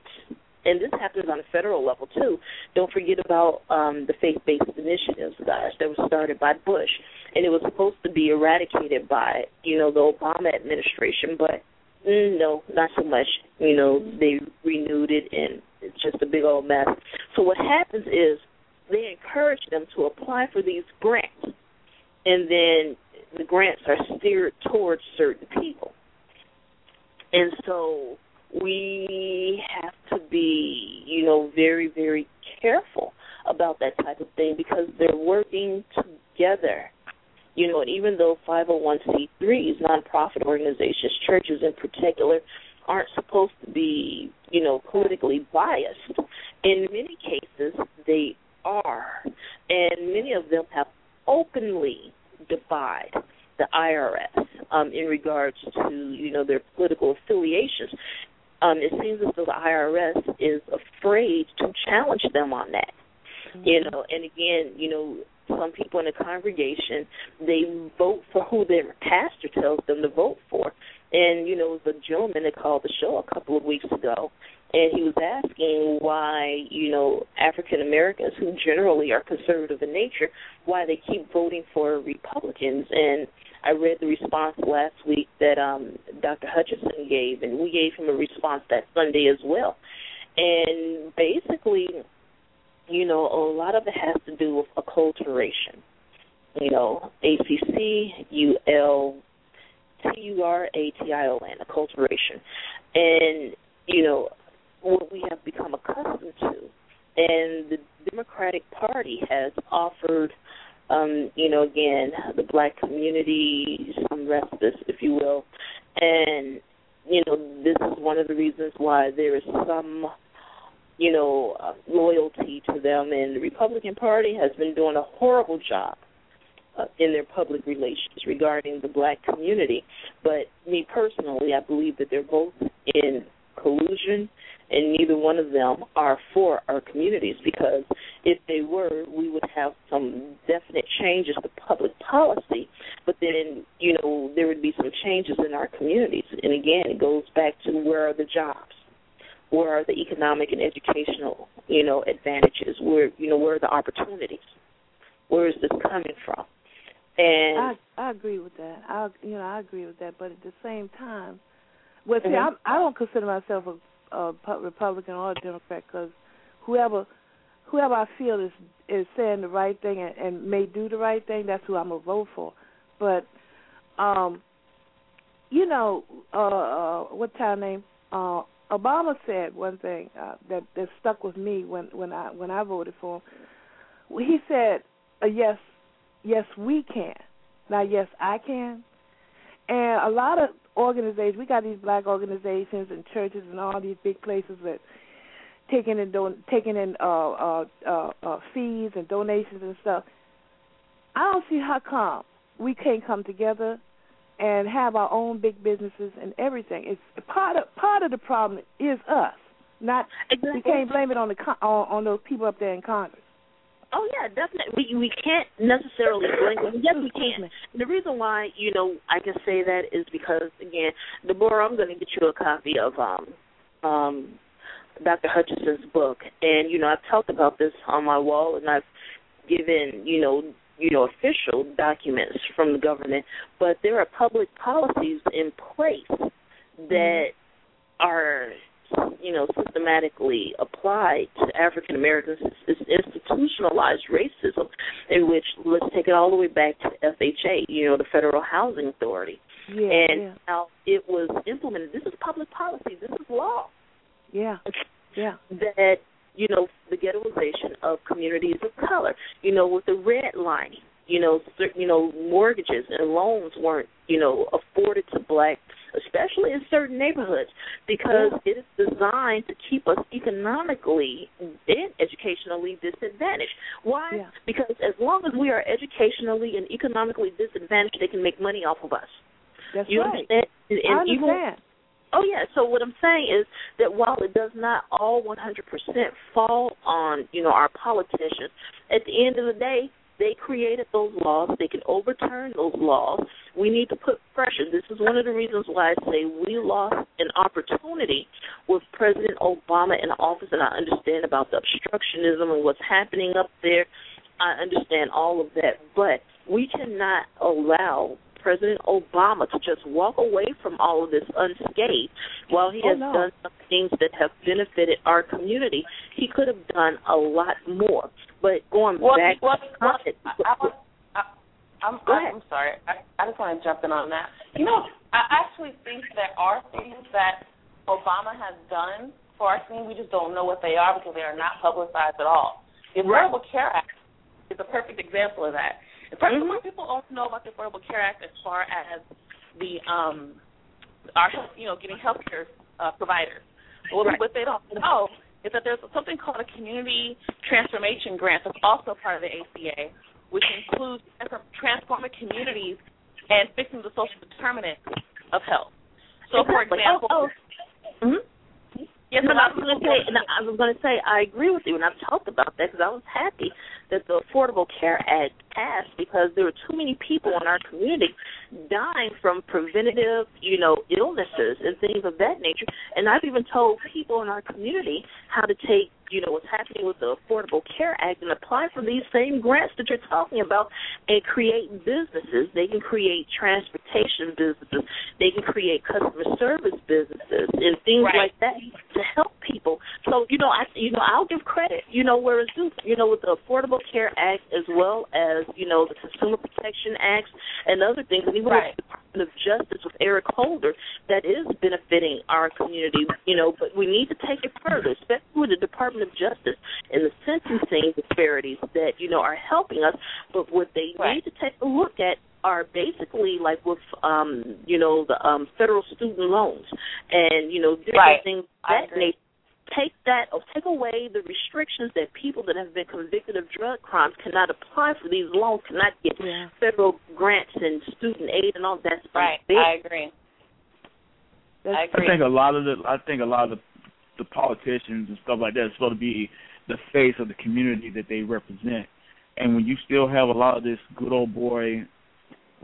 [SPEAKER 2] And this happens on a federal level too. Don't forget about um, the faith-based initiatives, guys, that was started by Bush, and it was supposed to be eradicated by, you know, the Obama administration, but mm, no, not so much. You know, they renewed it, and it's just a big old mess. So what happens is they encourage them to apply for these grants, and then the grants are steered towards certain people. And so we have to be, you know, very, very careful about that type of thing because they're working together. You know, and even though 501c3s, nonprofit organizations, churches in particular, aren't supposed to be, you know, politically biased, in many cases they are. And many of them have openly defied the IRS um, in regards to, you know, their political affiliations um, it seems as though the IRS is afraid to challenge them on that. Mm-hmm. You know, and again, you know, some people in the congregation they vote for who their pastor tells them to vote for. And you know, the gentleman that called the show a couple of weeks ago, and he was asking why you know African Americans who generally are conservative in nature, why they keep voting for Republicans. And I read the response last week that um, Dr. Hutchinson gave, and we gave him a response that Sunday as well. And basically, you know, a lot of it has to do with acculturation. You know, A C C U L T U R A T I O N, acculturation. And, you know, what we have become accustomed to. And the Democratic Party has offered um, you know, again, the black community, some respite, if you will. And, you know, this is one of the reasons why there is some, you know, uh, loyalty to them. And the Republican Party has been doing a horrible job uh, in their public relations regarding the black community. But me personally, I believe that they're both in collusion and neither one of them are for our communities because if they were, we would have some definite changes to public policy, but then, you know, there would be some changes in our communities. And again, it goes back to where are the jobs? Where are the economic and educational, you know, advantages? Where, you know, where are the opportunities? Where is this coming from? And
[SPEAKER 3] I I agree with that. I you know I agree with that, but at the same time, well, see, mm-hmm. I I don't consider myself a uh, Republican or Democrat because whoever whoever I feel is is saying the right thing and, and may do the right thing, that's who I'm gonna vote for. But um, you know, uh, uh, what's her name? Uh, Obama said one thing uh, that that stuck with me when when I when I voted for him. He said, uh, "Yes, yes, we can." Now, yes, I can. And a lot of organizations. We got these black organizations and churches and all these big places that taking in don- taking in uh, uh, uh, uh, fees and donations and stuff. I don't see how come we can't come together and have our own big businesses and everything. It's part of part of the problem is us. Not exactly. we can't blame it on the on, on those people up there in Congress.
[SPEAKER 2] Oh yeah, definitely. We we can't necessarily blame. Yes, we can. The reason why you know I can say that is because again, Deborah, I'm going to get you a copy of um um Dr. Hutchinson's book, and you know I've talked about this on my wall, and I've given you know you know official documents from the government, but there are public policies in place that mm-hmm. are you know, systematically applied to African Americans is institutionalized racism, in which let's take it all the way back to FHA, you know, the Federal Housing Authority,
[SPEAKER 3] yeah,
[SPEAKER 2] and
[SPEAKER 3] yeah.
[SPEAKER 2] how it was implemented. This is public policy. This is law.
[SPEAKER 3] Yeah, yeah.
[SPEAKER 2] That you know the ghettoization of communities of color. You know, with the redlining. You know, certain, you know, mortgages and loans weren't, you know, afforded to black especially in certain neighborhoods, because it is designed to keep us economically and educationally disadvantaged. Why?
[SPEAKER 3] Yeah.
[SPEAKER 2] Because as long as we are educationally and economically disadvantaged, they can make money off of us.
[SPEAKER 3] That's
[SPEAKER 2] you
[SPEAKER 3] right.
[SPEAKER 2] understand? And,
[SPEAKER 3] I understand.
[SPEAKER 2] Even, Oh yeah. So what I'm saying is that while it does not all 100% fall on you know our politicians, at the end of the day, they created those laws. They can overturn those laws. We need to put pressure. This is one of the reasons why I say we lost an opportunity with President Obama in office, and I understand about the obstructionism and what's happening up there. I understand all of that, but we cannot allow President Obama to just walk away from all of this unscathed while he
[SPEAKER 3] oh,
[SPEAKER 2] has
[SPEAKER 3] no.
[SPEAKER 2] done some things that have benefited our community. He could have done a lot more. But going
[SPEAKER 4] well,
[SPEAKER 2] back
[SPEAKER 4] well,
[SPEAKER 2] to
[SPEAKER 4] well, I, I, I, I'm,
[SPEAKER 2] Go ahead.
[SPEAKER 4] I'm sorry. I, I just want to jump in on that. You know, I actually think there are things that Obama has done for our community. We just don't know what they are because they are not publicized at all. The Affordable Care Act is a perfect example of that. First,
[SPEAKER 2] Mhm.
[SPEAKER 4] most people don't know about the Affordable Care Act as far as the um our health, you know, getting health care uh, providers. What,
[SPEAKER 2] Right.
[SPEAKER 4] what they don't know is that there's something called a community transformation grant that's also part of the ACA, which includes transforming communities and fixing the social determinants of health. So, for example,
[SPEAKER 2] oh, oh. Mhm.
[SPEAKER 4] yes,
[SPEAKER 2] No,
[SPEAKER 4] a
[SPEAKER 2] no,
[SPEAKER 4] lot
[SPEAKER 2] I was going to say, and I was going to say, I agree with you, and I've talked about that because I was happy that the Affordable Care Act because there were too many people in our community dying from preventative, you know, illnesses and things of that nature. And I've even told people in our community how to take, you know, what's happening with the Affordable Care Act and apply for these same grants that you're talking about and create businesses. They can create transportation businesses. They can create customer service businesses and things
[SPEAKER 4] Right.
[SPEAKER 2] like that to help people. So you know, I you know I'll give credit. You know, where it's due. You know, with the Affordable Care Act as well as you know the Consumer Protection Acts and other things, and even
[SPEAKER 4] Right.
[SPEAKER 2] the Department of Justice with Eric Holder, that is benefiting our community. You know, but we need to take it further, especially with the Department of Justice and the sentencing disparities that you know are helping us. But what they
[SPEAKER 4] Right.
[SPEAKER 2] need to take a look at are basically like with um you know the um federal student loans and you know different
[SPEAKER 4] Right.
[SPEAKER 2] things of that nature take that or take away the restrictions that people that have been convicted of drug crimes cannot apply for these loans, cannot get
[SPEAKER 3] Yeah.
[SPEAKER 2] federal grants and student aid and all that stuff.
[SPEAKER 4] right,
[SPEAKER 2] Big.
[SPEAKER 4] I agree. I
[SPEAKER 5] I
[SPEAKER 4] agree.
[SPEAKER 5] think a lot of the I think a lot of the, the politicians and stuff like that is supposed to be the face of the community that they represent. And when you still have a lot of this good old boy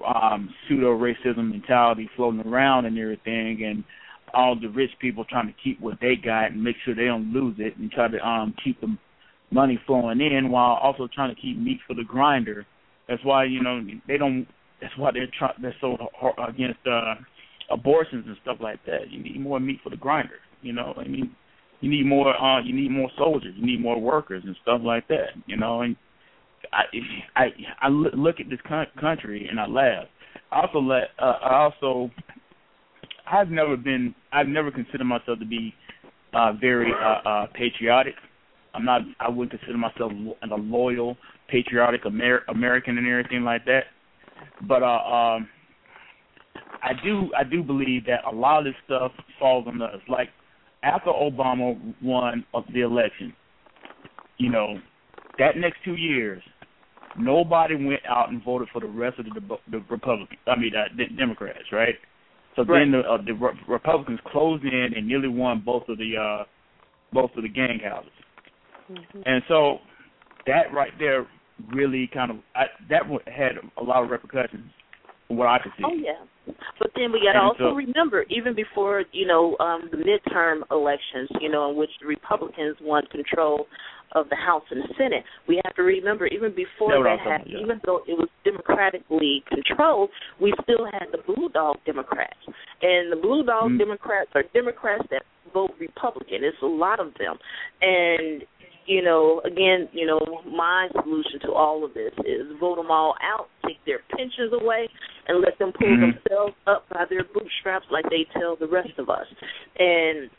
[SPEAKER 5] um pseudo racism mentality floating around and everything and all the rich people trying to keep what they got and make sure they don't lose it and try to um keep the money flowing in while also trying to keep meat for the grinder. That's why, you know, they don't that's why they're trying they're so hard against uh abortions and stuff like that. You need more meat for the grinder. You know, I mean, you need more. Uh, you need more soldiers. You need more workers and stuff like that. You know, and I I I look look at this country and I laugh. I also let uh, I also I've never been I've never considered myself to be uh very uh, uh patriotic. I'm not I wouldn't consider myself a loyal patriotic Amer- American and everything like that. But uh um I do I do believe that a lot of this stuff falls on us. Like after Obama won the election, you know, that next two years, nobody went out and voted for the rest of the the Republicans. I mean, the Democrats, right? So
[SPEAKER 2] Right.
[SPEAKER 5] then the uh, the Re- Republicans closed in and nearly won both of the uh both of the gang houses.
[SPEAKER 3] Mm-hmm.
[SPEAKER 5] And so that right there really kind of I, that had a lot of repercussions from what I could see.
[SPEAKER 2] Oh yeah, but then we got to also
[SPEAKER 5] so-
[SPEAKER 2] remember, even before you know um, the midterm elections, you know, in which the Republicans won control of the House and the Senate, we have to remember even before that
[SPEAKER 5] I'm
[SPEAKER 2] happened,
[SPEAKER 5] yeah.
[SPEAKER 2] even though it was democratically controlled, we still had the Blue Dog Democrats, and the Blue Dog
[SPEAKER 5] Mm.
[SPEAKER 2] Democrats are Democrats that vote Republican. It's a lot of them, and you know, again, you know, my solution to all of this is vote them all out, take their pensions away, and let them pull
[SPEAKER 5] Mhm.
[SPEAKER 2] themselves up by their bootstraps like they tell the rest of us. And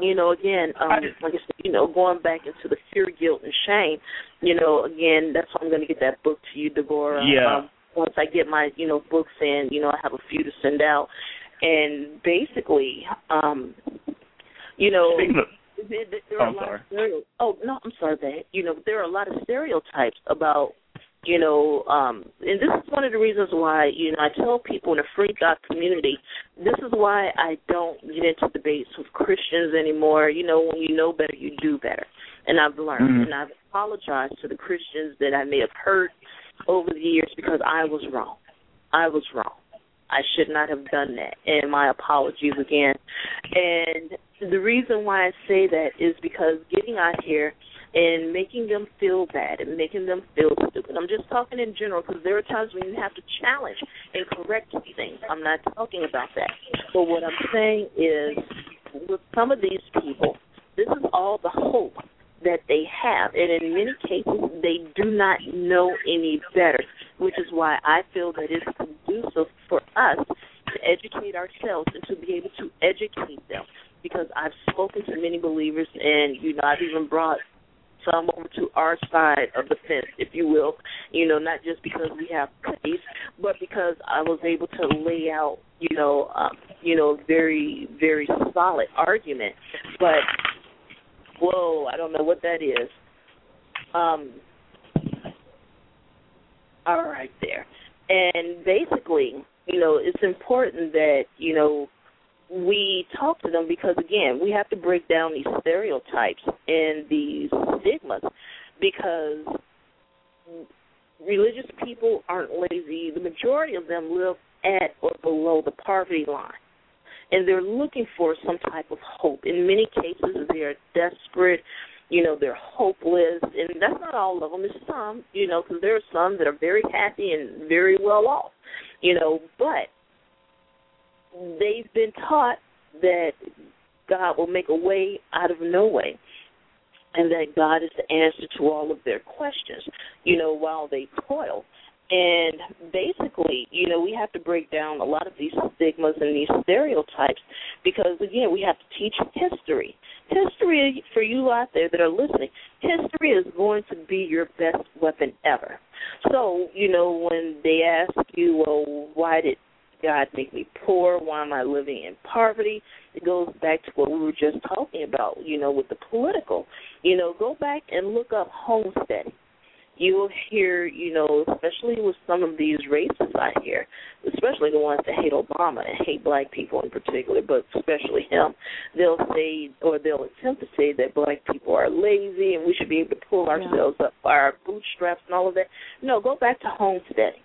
[SPEAKER 2] you know, again, um, like I said, you know, going back into the fear, guilt, and shame. You know, again, that's why I'm going to get that book to you, Deborah.
[SPEAKER 5] Yeah.
[SPEAKER 2] Um, once I get my, you know, books in, you know, I have a few to send out, and basically, um, you know,
[SPEAKER 5] Speaking of,
[SPEAKER 2] there, there
[SPEAKER 5] Oh,
[SPEAKER 2] are
[SPEAKER 5] I'm
[SPEAKER 2] a lot
[SPEAKER 5] sorry.
[SPEAKER 2] of stereo- oh no, I'm sorry, babe. You know, there are a lot of stereotypes about, you know, um, and this is one of the reasons why you know I tell people in the free thought community, this is why I don't get into debates with Christians anymore. You know, when you know better, you do better, and I've learned,
[SPEAKER 5] Mhm.
[SPEAKER 2] and I've apologized to the Christians that I may have hurt over the years because I was wrong. I was wrong. I should not have done that, and my apologies again. And the reason why I say that is because getting out here and making them feel bad and making them feel stupid. I'm just talking in general because there are times when you have to challenge and correct things. I'm not talking about that. But what I'm saying is, with some of these people, this is all the hope that they have, and in many cases, they do not know any better, which is why I feel that it's conducive for us to educate ourselves and to be able to educate them. Because I've spoken to many believers, and you know, I've even brought some over to our side of the fence, if you will. You know, not just because we have cookies, but because I was able to lay out, you know, um, you know, very very solid argument. But whoa, I don't know what that is. Um, all right, there. And basically, you know, it's important that you know we talk to them because again, we have to break down these stereotypes and these stigmas because religious people aren't lazy. The majority of them live at or below the poverty line. And they're looking for some type of hope. In many cases, they are desperate. You know, they're hopeless. And that's not all of them. It's some, you know, because there are some that are very happy and very well off. You know, but they've been taught that God will make a way out of no way and that God is the answer to all of their questions, you know, while they toil. And basically, you know, we have to break down a lot of these stigmas and these stereotypes because, again, we have to teach history. History, for you out there that are listening, history is going to be your best weapon ever. So, you know, when they ask you, well, why did God make me poor? Why am I living in poverty? It goes back to what we were just talking about, you know, with the political. You know, go back and look up homesteading. You will hear, you know, especially with some of these racists I hear, especially the ones that hate Obama and hate black people in particular, but especially him, they'll say or they'll attempt to say that black people are lazy and we should be able to pull ourselves yeah. up by our bootstraps and all of that. No, go back to homesteading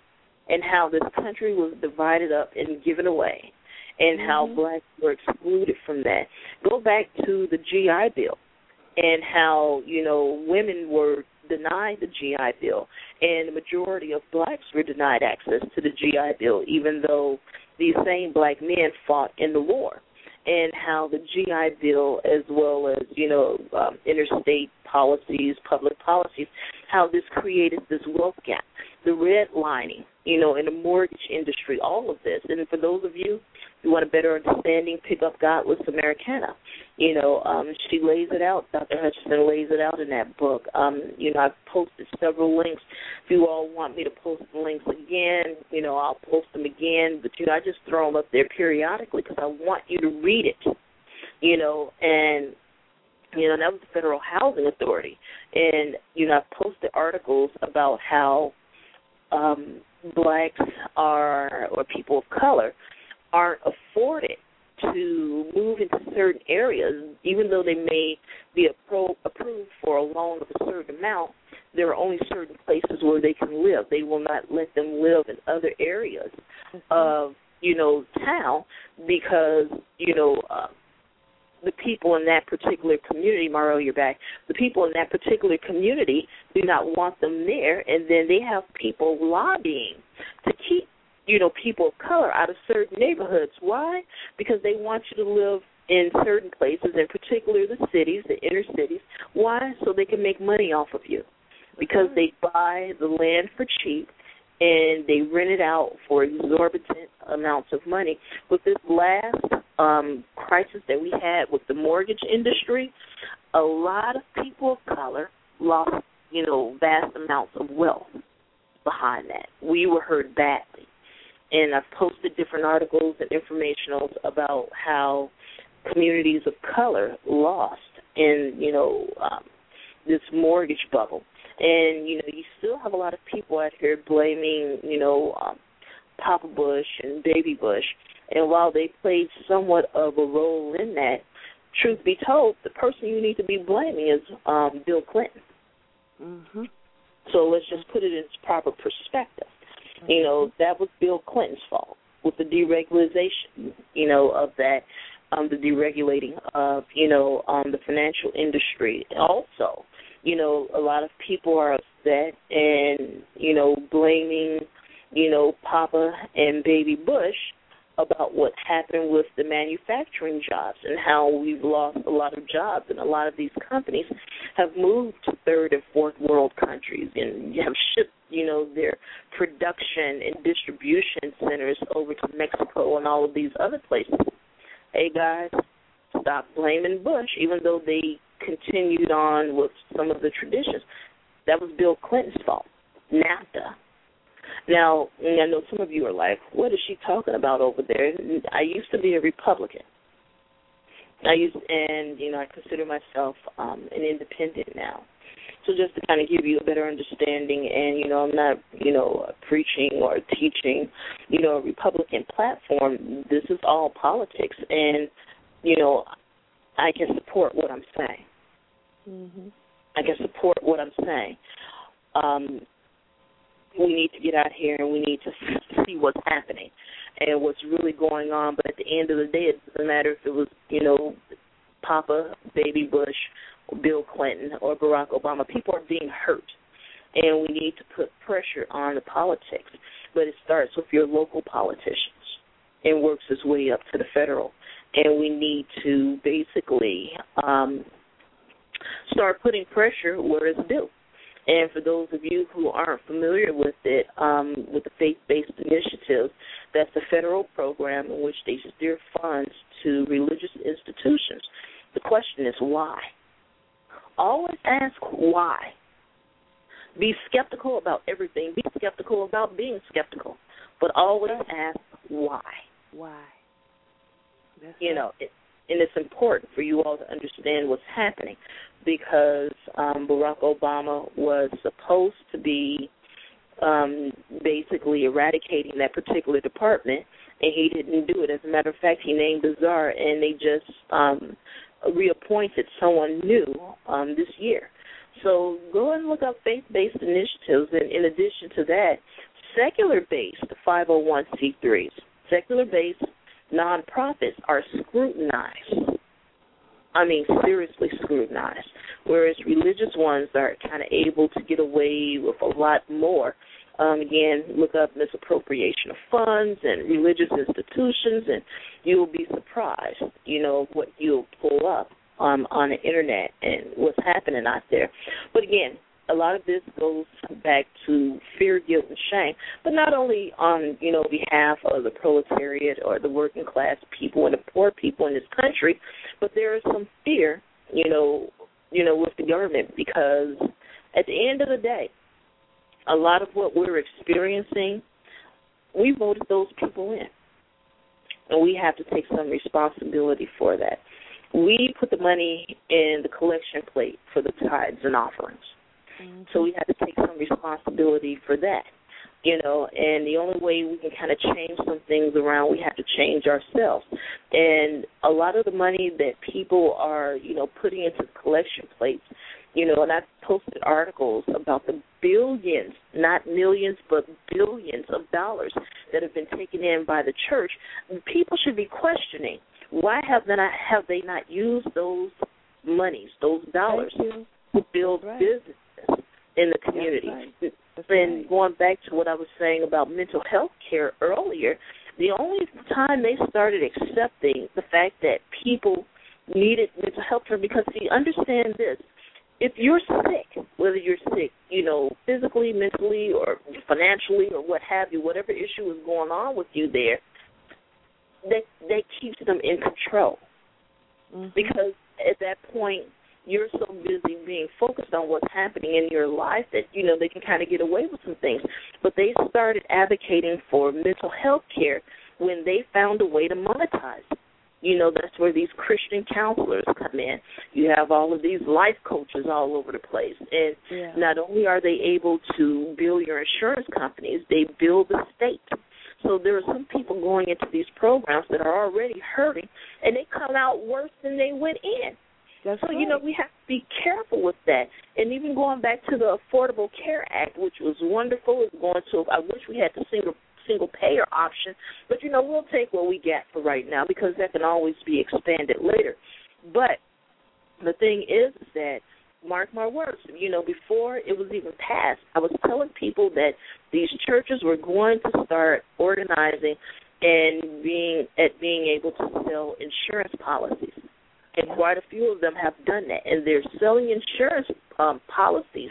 [SPEAKER 2] and how this country was divided up and given away and mm-hmm. how blacks were excluded from that. Go back to the GI Bill and how, you know, women were denied the GI Bill and the majority of blacks were denied access to the GI Bill even though these same black men fought in the war and how the GI Bill, as well as you know um, interstate policies, public policies, how this created this wealth gap, the redlining, you know, in the mortgage industry, all of this. And for those of you who want a better understanding, pick up Godless Americana. You know, um, she lays it out. Dr. Hutchinson lays it out in that book. Um, you know, I've posted several links. If you all want me to post the links again, you know, I'll post them again. But you know, I just throw them up there periodically because I want you to read it. You know, and you know that was the Federal Housing Authority, and you know I've posted articles about how um, blacks are or people of color aren't afforded to move into certain areas, even though they may be appro- approved for a loan of a certain amount, there are only certain places where they can live. They will not let them live in other areas mm-hmm. of, you know, town because, you know, uh, the people in that particular community, Mario, you're back. The people in that particular community do not want them there, and then they have people lobbying to keep, you know, people of color out of certain neighborhoods. Why? Because they want you to live in certain places, in particular the cities, the inner cities. Why? So they can make money off of you. Because they buy the land for cheap and they rent it out for exorbitant amounts of money. With this last um, crisis that we had with the mortgage industry, a lot of people of color lost, you know, vast amounts of wealth behind that. We were hurt badly. And I've posted different articles and informationals about how communities of color lost in, you know, um, this mortgage bubble. And, you know, you still have a lot of people out here blaming, you know, um, Papa Bush and Baby Bush and while they played somewhat of a role in that, truth be told, the person you need to be blaming is um, Bill Clinton.
[SPEAKER 3] Mm-hmm.
[SPEAKER 2] So let's just put it in its proper perspective. Mm-hmm. You know, that was Bill Clinton's fault with the deregulation, you know, of that, um, the deregulating of, you know, um, the financial industry. Also, you know, a lot of people are upset and, you know, blaming, you know, Papa and Baby Bush about what happened with the manufacturing jobs and how we've lost a lot of jobs and a lot of these companies have moved to third and fourth world countries and have shipped you know their production and distribution centers over to Mexico and all of these other places. Hey guys, stop blaming Bush even though they continued on with some of the traditions. That was Bill Clinton's fault. NAFTA. Now, I know some of you are like, what is she talking about over there? I used to be a Republican. I used, and you know, I consider myself um, an independent now. So just to kind of give you a better understanding, and you know, I'm not, you know, preaching or teaching, you know, a Republican platform. This is all politics, and you know, I can support what I'm saying.
[SPEAKER 3] Mhm.
[SPEAKER 2] I can support what I'm saying. Um, we need to get out here and we need to see what's happening and what's really going on. But at the end of the day, it doesn't matter if it was, you know, Papa, Baby Bush, Bill Clinton, or Barack Obama. People are being hurt, and we need to put pressure on the politics. But it starts with your local politicians and works its way up to the federal. And we need to basically um, start putting pressure where it's due. And for those of you who aren't familiar with it, um, with the faith-based initiatives, that's a federal program in which they steer funds to religious institutions. The question is why? Always ask why. Be skeptical about everything. Be skeptical about being skeptical, but always ask why.
[SPEAKER 3] Why? That's
[SPEAKER 2] You
[SPEAKER 3] right.
[SPEAKER 2] know, it, and it's important for you all to understand what's happening because um, Barack Obama was supposed to be um, basically eradicating that particular department, and he didn't do it. As a matter of fact, he named Bizarre, and they just um, reappointed someone new um, this year. So go and look up faith-based initiatives, and in addition to that, secular-based 501c3s, secular-based nonprofits are scrutinized. I mean, seriously scrutinized. Whereas religious ones are kind of able to get away with a lot more. Um, again, look up misappropriation of funds and religious institutions, and you'll be surprised, you know, what you'll pull up um, on the internet and what's happening out there. But again, a lot of this goes back to fear, guilt, and shame, but not only on you know behalf of the proletariat or the working class people and the poor people in this country, but there is some fear, you know, you know, with the government because at the end of the day, a lot of what we're experiencing, we voted those people in, and we have to take some responsibility for that. We put the money in the collection plate for the tithes and offerings. Mm-hmm. So we have to take some responsibility for that, you know. And the only way we can kind of change some things around, we have to change ourselves. And a lot of the money that people are, you know, putting into the collection plates, you know, and I've posted articles about the billions, not millions, but billions of dollars that have been taken in by the church. People should be questioning why have they not have they not used those monies, those dollars, to build
[SPEAKER 3] Right.
[SPEAKER 2] businesses in the community.
[SPEAKER 3] right. That's
[SPEAKER 2] And
[SPEAKER 3] right.
[SPEAKER 2] going back to what I was saying about mental health care earlier, the only time they started accepting the fact that people needed mental health care because see, understand this. If you're sick, whether you're sick, you know, physically, mentally, or financially, or what have you, whatever issue is going on with you there, that that keeps them in control
[SPEAKER 3] Mhm.
[SPEAKER 2] because at that point you're so busy being focused on what's happening in your life that you know they can kind of get away with some things. But they started advocating for mental health care when they found a way to monetize. You know that's where these christian counselors come in. You have all of these life coaches all over the place. And
[SPEAKER 3] Yeah.
[SPEAKER 2] not only are they able to bill your insurance companies they bill the state. So there are some people going into these programs that are already hurting, and they come out worse than they went in.
[SPEAKER 3] That's
[SPEAKER 2] So
[SPEAKER 3] right.
[SPEAKER 2] you know we have to be careful with that. And even going back to the Affordable Care Act, which was wonderful, is going to. I wish we had the single single payer option, but you know we'll take what we get for right now because that can always be expanded later. But the thing is that mark my words, you know, before it was even passed, I was telling people that these churches were going to start organizing and being at being able to sell insurance policies. And quite a few of them have done that, and they're selling insurance um, policies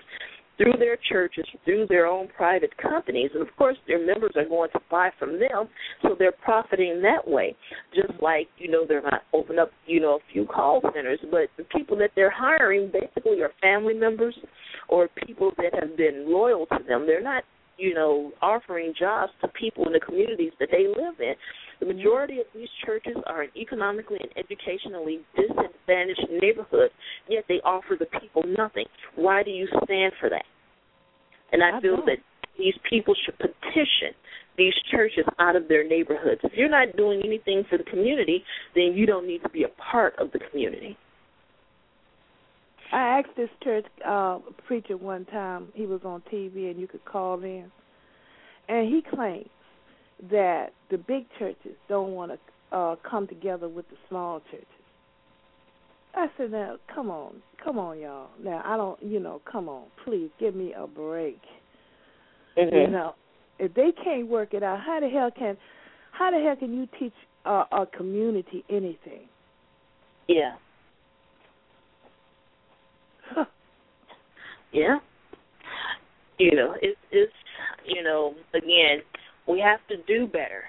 [SPEAKER 2] through their churches, through their own private companies, and of course their members are going to buy from them, so they're profiting that way. Just like you know they're not open up you know a few call centers, but the people that they're hiring basically are family members or people that have been loyal to them. They're not you know offering jobs to people in the communities that they live in. The majority of these churches are in economically and educationally disadvantaged neighborhoods, yet they offer the people nothing. Why do you stand for that? And I,
[SPEAKER 3] I
[SPEAKER 2] feel
[SPEAKER 3] don't.
[SPEAKER 2] that these people should petition these churches out of their neighborhoods. If you're not doing anything for the community, then you don't need to be a part of the community.
[SPEAKER 3] I asked this church uh, preacher one time. He was on TV, and you could call in, and he claims that the big churches don't want to uh, come together with the small churches. I said, now, come on, come on, y'all. Now, I don't, you know, come on, please give me a break.
[SPEAKER 2] Mm-hmm.
[SPEAKER 3] You know, if they can't work it out, how the hell can, how the hell can you teach uh, a community anything?
[SPEAKER 2] Yeah. Yeah. You know, it's it's you know, again, we have to do better.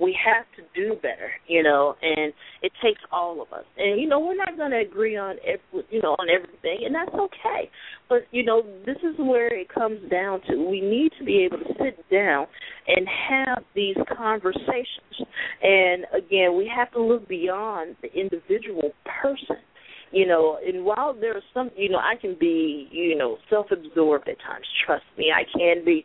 [SPEAKER 2] We have to do better, you know, and it takes all of us. And you know, we're not going to agree on every, you know, on everything, and that's okay. But you know, this is where it comes down to. We need to be able to sit down and have these conversations. And again, we have to look beyond the individual person you know and while there are some you know i can be you know self absorbed at times trust me i can be.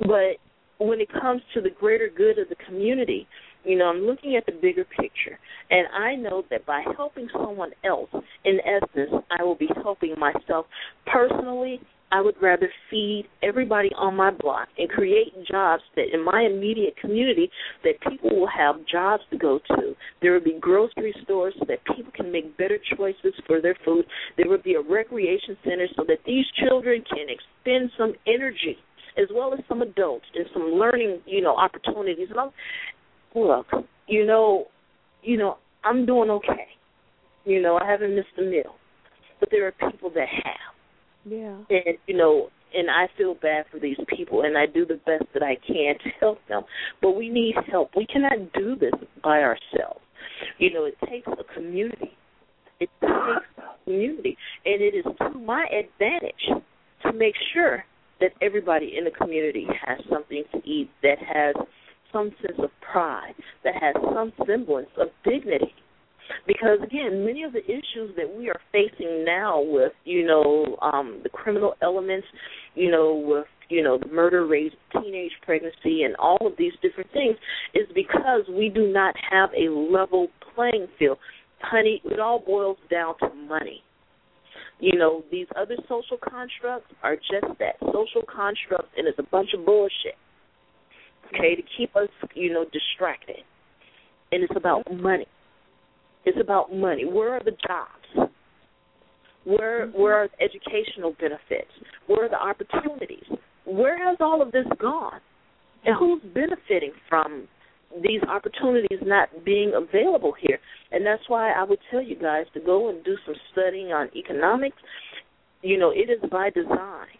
[SPEAKER 2] But when it comes to the greater good of the community you know i'm looking at the bigger picture. And i know that by helping someone else in essence i will be helping myself personally I would rather feed everybody on my block and create jobs that in my immediate community that people will have jobs to go to. There will be grocery stores so that people can make better choices for their food. There will be a recreation center so that these children can expend some energy as well as some adults and some learning, you know, opportunities. And I'm, look, you know, you know, I'm doing okay. You know, I haven't missed a meal, but there are people that have
[SPEAKER 3] Yeah.
[SPEAKER 2] and you know and i feel bad for these people and i do the best that i can to help them. But we need help. We cannot do this by ourselves. You know it takes a community. It takes a community. And it is to my advantage to make sure that everybody in the community has something to eat that has some sense of pride that has some semblance of dignity because again, many of the issues that we are facing now with, you know, um, the criminal elements, you know, with you know the murder rate, teenage pregnancy, and all of these different things, is because we do not have a level playing field. Honey, it all boils down to money. You know, these other social constructs are just that social constructs, and it's a bunch of bullshit. Okay, to keep us, you know, distracted, and it's about money. It's about money. Where are the jobs? Where mm-hmm. where are the educational benefits? Where are the opportunities? Where has all of this gone? And who's benefiting from these opportunities not being available here? And that's why I would tell you guys to go and do some studying on economics. You know, it is by design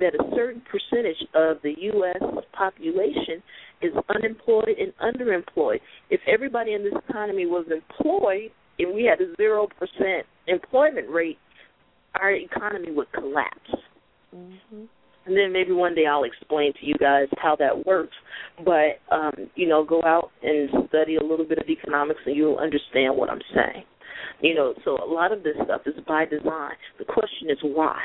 [SPEAKER 2] that a certain percentage of the U.S. population is unemployed and underemployed. If everybody in this economy was employed and we had a zero percent employment rate, our economy would collapse.
[SPEAKER 3] Mhm.
[SPEAKER 2] And then maybe one day I'll explain to you guys how that works. But um, you know, go out and study a little bit of economics and you'll understand what I'm saying. You know, so a lot of this stuff is by design. The question is why?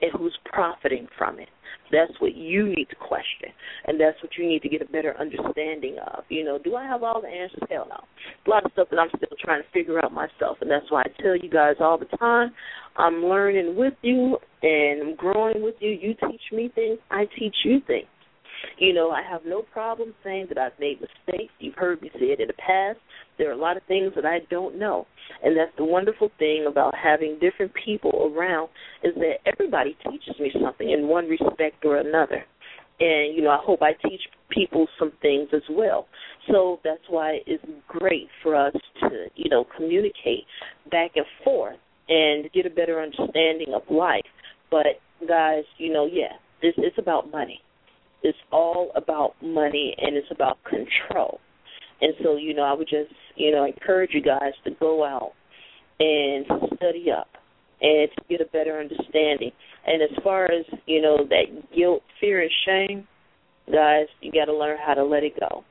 [SPEAKER 2] And who's profiting from it. That's what you need to question, and that's what you need to get a better understanding of. You know, do I have all the answers? Hell no. A lot of stuff that I'm still trying to figure out myself, and that's why I tell you guys all the time, I'm learning with you and I'm growing with you. You teach me things, I teach you things. You know, I have no problem saying that I've made mistakes. You've heard me say it in the past. There are a lot of things that I don't know. And that's the wonderful thing about having different people around is that everybody teaches me something in one respect or another. And, you know, I hope I teach people some things as well. So that's why it's great for us to, you know, communicate back and forth and get a better understanding of life. But guys, you know, yeah, this it's about money. It's all about money and it's about control. And so, you know, I would just, you know, encourage you guys to go out and study up and to get a better understanding. And as far as, you know, that guilt, fear and shame, guys, you got to learn how to let it go.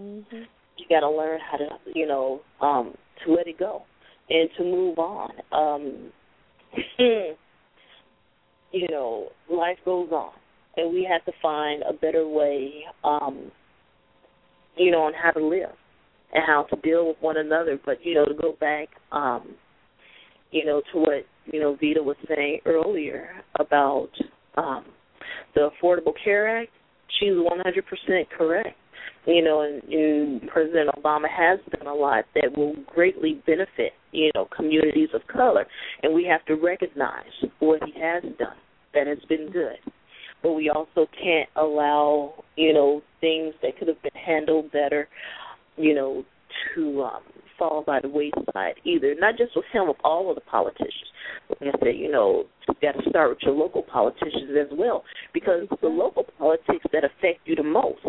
[SPEAKER 3] Mm-hmm.
[SPEAKER 2] You got to learn how to, you know, um to let it go and to move on. Um you know, life goes on and we have to find a better way um you know on how to live and how to deal with one another. But you know to go back um you know to what you know Vita was saying earlier about um the Affordable Care Act she's 100% correct. You know and, and President Obama has done a lot that will greatly benefit you know communities of color. And we have to recognize what he has done that has been good but we also can't allow you know things that could have been handled better, you know, to um, fall by the wayside either. Not just with him, with all of the politicians. Like I said, you know, you got to start with your local politicians as well because the local politics that affect you the most.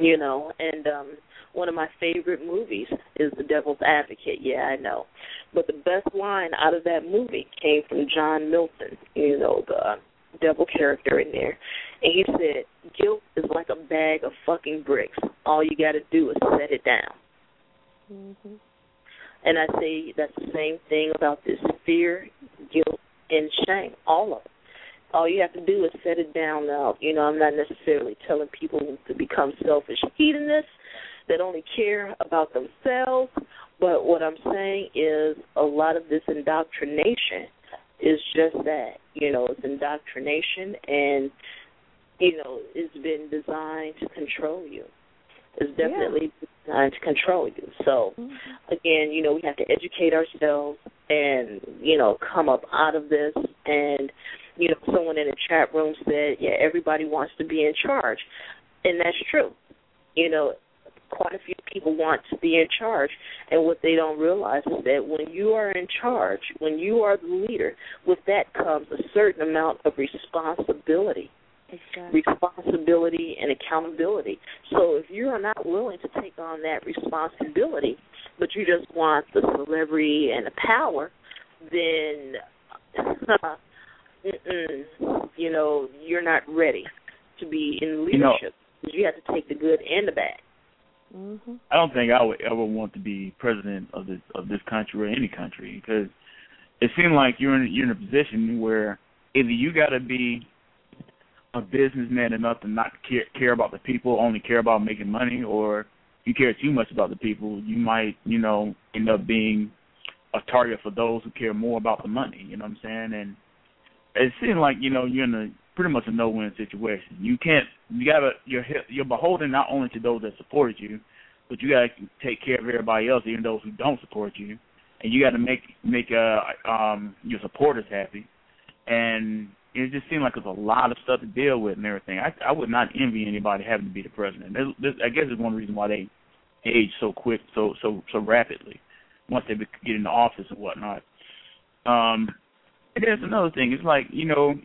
[SPEAKER 2] You know, and um one of my favorite movies is The Devil's Advocate. Yeah, I know. But the best line out of that movie came from John Milton, you know, the devil character in there. And he said, Guilt is like a bag of fucking bricks. All you got to do is set it down.
[SPEAKER 3] Mm-hmm.
[SPEAKER 2] And I say that's the same thing about this fear, guilt, and shame. All of it. All you have to do is set it down now. You know, I'm not necessarily telling people to become selfish hedonists that only care about themselves, but what I'm saying is a lot of this indoctrination is just that. You know, it's indoctrination and you know, it's been designed to control you. It's definitely yeah. designed to control you. So
[SPEAKER 3] mm-hmm.
[SPEAKER 2] again, you know, we have to educate ourselves and, you know, come up out of this and you know, someone in the chat room said, Yeah, everybody wants to be in charge and that's true. You know, quite a few people want to be in charge. And what they don't realize is that when you are in charge when you are the leader with that comes a certain amount of responsibility.
[SPEAKER 3] Exactly.
[SPEAKER 2] responsibility and accountability. So if you are not willing to take on that responsibility but you just want the celebrity and the power then you know you're not ready to be in leadership
[SPEAKER 5] you, know,
[SPEAKER 2] you have to take the good and the bad
[SPEAKER 3] Mm-hmm.
[SPEAKER 5] I don't think I would ever want to be president of this of this country or any country because it seems like you're in you're in a position where either you got to be a businessman enough to not care, care about the people, only care about making money, or you care too much about the people, you might you know end up being a target for those who care more about the money. You know what I'm saying? And it seems like you know you're in a pretty much a no-win situation. You can't. You gotta. You're you're beholden not only to those that support you, but you gotta take care of everybody else, even those who don't support you, and you got to make make uh um your supporters happy. And it just seemed like there's a lot of stuff to deal with and everything. I I would not envy anybody having to be the president. This, this, I guess it's one reason why they age so quick, so so so rapidly once they get into office and whatnot. Um, and there's another thing. It's like you know,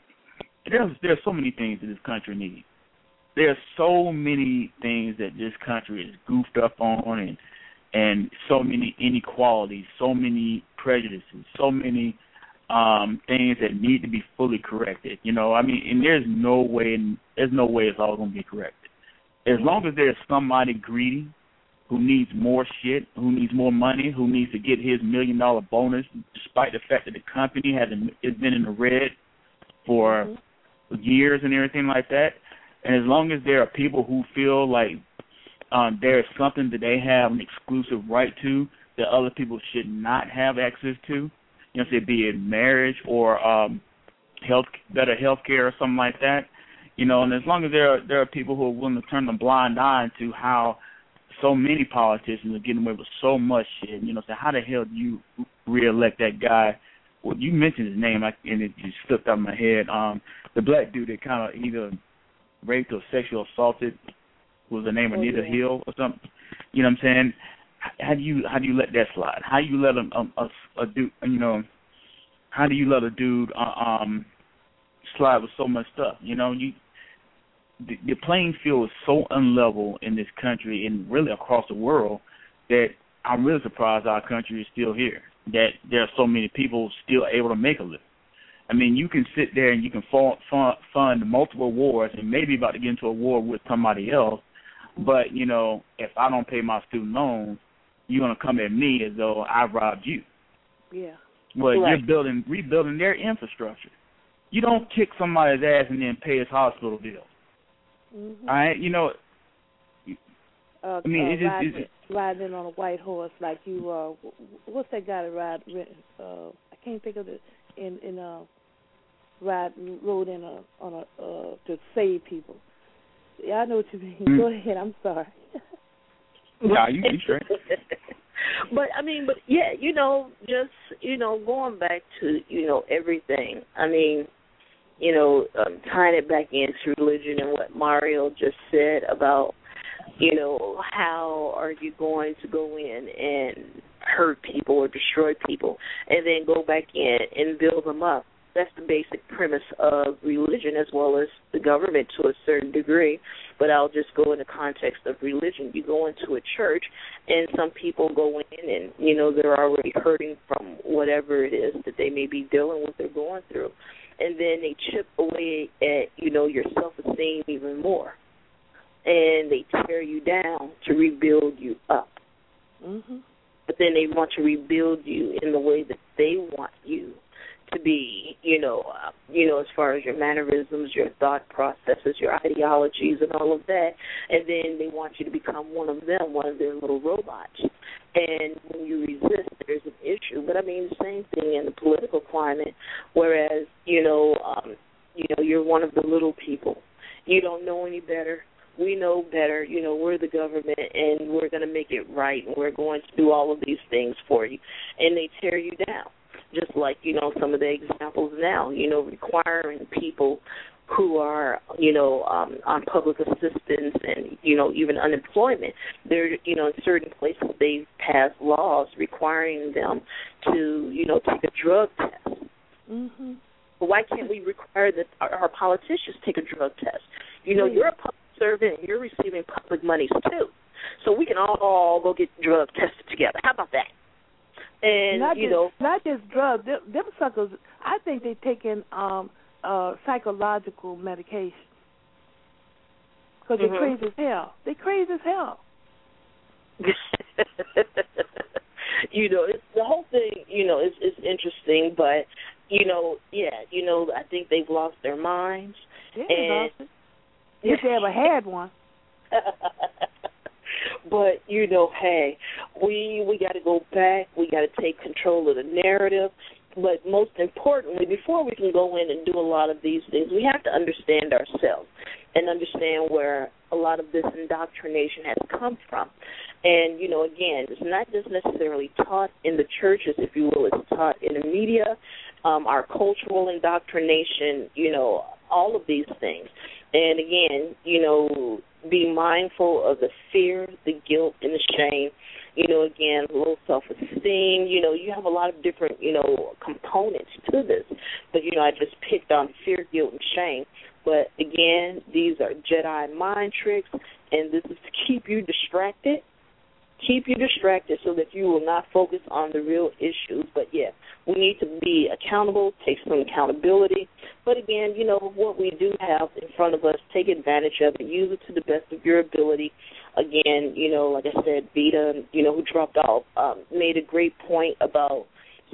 [SPEAKER 5] there's there's so many things that this country needs. There's so many things that this country is goofed up on, and and so many inequalities, so many prejudices, so many um things that need to be fully corrected. You know, I mean, and there's no way, there's no way it's all going to be corrected. As long as there's somebody greedy who needs more shit, who needs more money, who needs to get his million dollar bonus, despite the fact that the company has been in the red for
[SPEAKER 3] mm-hmm
[SPEAKER 5] years and everything like that. And as long as there are people who feel like um, there is something that they have an exclusive right to that other people should not have access to, you know, say be it marriage or um, health, better health care or something like that, you know. And as long as there are there are people who are willing to turn a blind eye to how so many politicians are getting away with so much shit, you know, so how the hell do you reelect that guy? Well, you mentioned his name, I, and it just slipped out of my head. Um, the black dude that kind of either raped or sexual assaulted was the name of
[SPEAKER 3] oh,
[SPEAKER 5] Nita
[SPEAKER 3] yeah.
[SPEAKER 5] Hill or something. You know what I'm saying? How do you how do you let that slide? How do you let a a, a, a dude you know? How do you let a dude uh, um slide with so much stuff. You know, you the, the playing field is so unlevel in this country and really across the world that I'm really surprised our country is still here. That there are so many people still able to make a living. I mean, you can sit there and you can fund, fund, fund multiple wars and maybe about to get into a war with somebody else, but you know, if I don't pay my student loans, you're gonna come at me as though I robbed you.
[SPEAKER 3] Yeah.
[SPEAKER 5] Well,
[SPEAKER 2] Right.
[SPEAKER 5] you're building, rebuilding their infrastructure. You don't kick somebody's ass and then pay his hospital bill.
[SPEAKER 3] Mm-hmm.
[SPEAKER 5] All right, you know,
[SPEAKER 3] uh,
[SPEAKER 5] I mean,
[SPEAKER 3] uh,
[SPEAKER 5] it just-
[SPEAKER 3] riding,
[SPEAKER 5] it's-
[SPEAKER 3] riding on a white horse like you. Uh, what's that guy that ride? Uh, I can't think of it. In in uh, ride rode in a on a uh, to save people. Yeah, I know what you mean.
[SPEAKER 5] Mm.
[SPEAKER 3] Go ahead. I'm sorry.
[SPEAKER 5] nah, you, you straight.
[SPEAKER 2] but I mean, but yeah, you know, just you know, going back to you know everything. I mean, you know, um, tying it back into religion and what Mario just said about, you know, how are you going to go in and hurt people or destroy people, and then go back in and build them up. That's the basic premise of religion as well as the government to a certain degree. But I'll just go in the context of religion. You go into a church and some people go in and, you know, they're already hurting from whatever it is that they may be dealing with or going through. And then they chip away at, you know, your self esteem even more. And they tear you down to rebuild you up
[SPEAKER 3] mhm.
[SPEAKER 2] but then they want to rebuild you in the way that they want you to be, you know, uh, you know, as far as your mannerisms, your thought processes, your ideologies, and all of that. And then they want you to become one of them, one of their little robots. And when you resist, there's an issue. But I mean, the same thing in the political climate. Whereas, you know, um, you know, you're one of the little people. You don't know any better we know better, you know, we're the government and we're going to make it right and we're going to do all of these things for you. And they tear you down. Just like, you know, some of the examples now, you know, requiring people who are, you know, um, on public assistance and, you know, even unemployment. They're, you know, in certain places they've passed laws requiring them to, you know, take a drug test.
[SPEAKER 3] Mhm.
[SPEAKER 2] But why can't we require that our, our politicians take a drug test? You know, you're a public servant and you're receiving public monies too. So we can all, all go get drug tested together. How about that? And
[SPEAKER 3] not
[SPEAKER 2] you
[SPEAKER 3] just,
[SPEAKER 2] know,
[SPEAKER 3] not just drugs. Them, them suckers. I think they're taking um uh psychological medication because they're crazy as hell. They're crazy as hell.
[SPEAKER 2] you know, it's the whole thing. You know, is is interesting, but you know, yeah, you know, I think they've lost their minds.
[SPEAKER 3] Yeah,
[SPEAKER 2] And-.
[SPEAKER 3] If they ever had one.
[SPEAKER 2] but you know, hey, we we got to go back. We got to take control of the narrative. But most importantly, before we can go in and do a lot of these things, we have to understand ourselves and understand where a lot of this indoctrination has come from. And you know, again, it's not just necessarily taught in the churches, if you will. It's taught in the media, um, our cultural indoctrination. You know, all of these things. And again, you know, be mindful of the fear, the guilt, and the shame. You know, again, low self esteem. You know, you have a lot of different, you know, components to this. But you know, I just picked on fear, guilt, and shame. But again, these are Jedi mind tricks, and this is to keep you distracted. Keep you distracted so that you will not focus on the real issues. But yeah, we need to be accountable, take some accountability. But again, you know, what we do have in front of us, take advantage of it, use it to the best of your ability. Again, you know, like I said, Vita, you know, who dropped off, um, made a great point about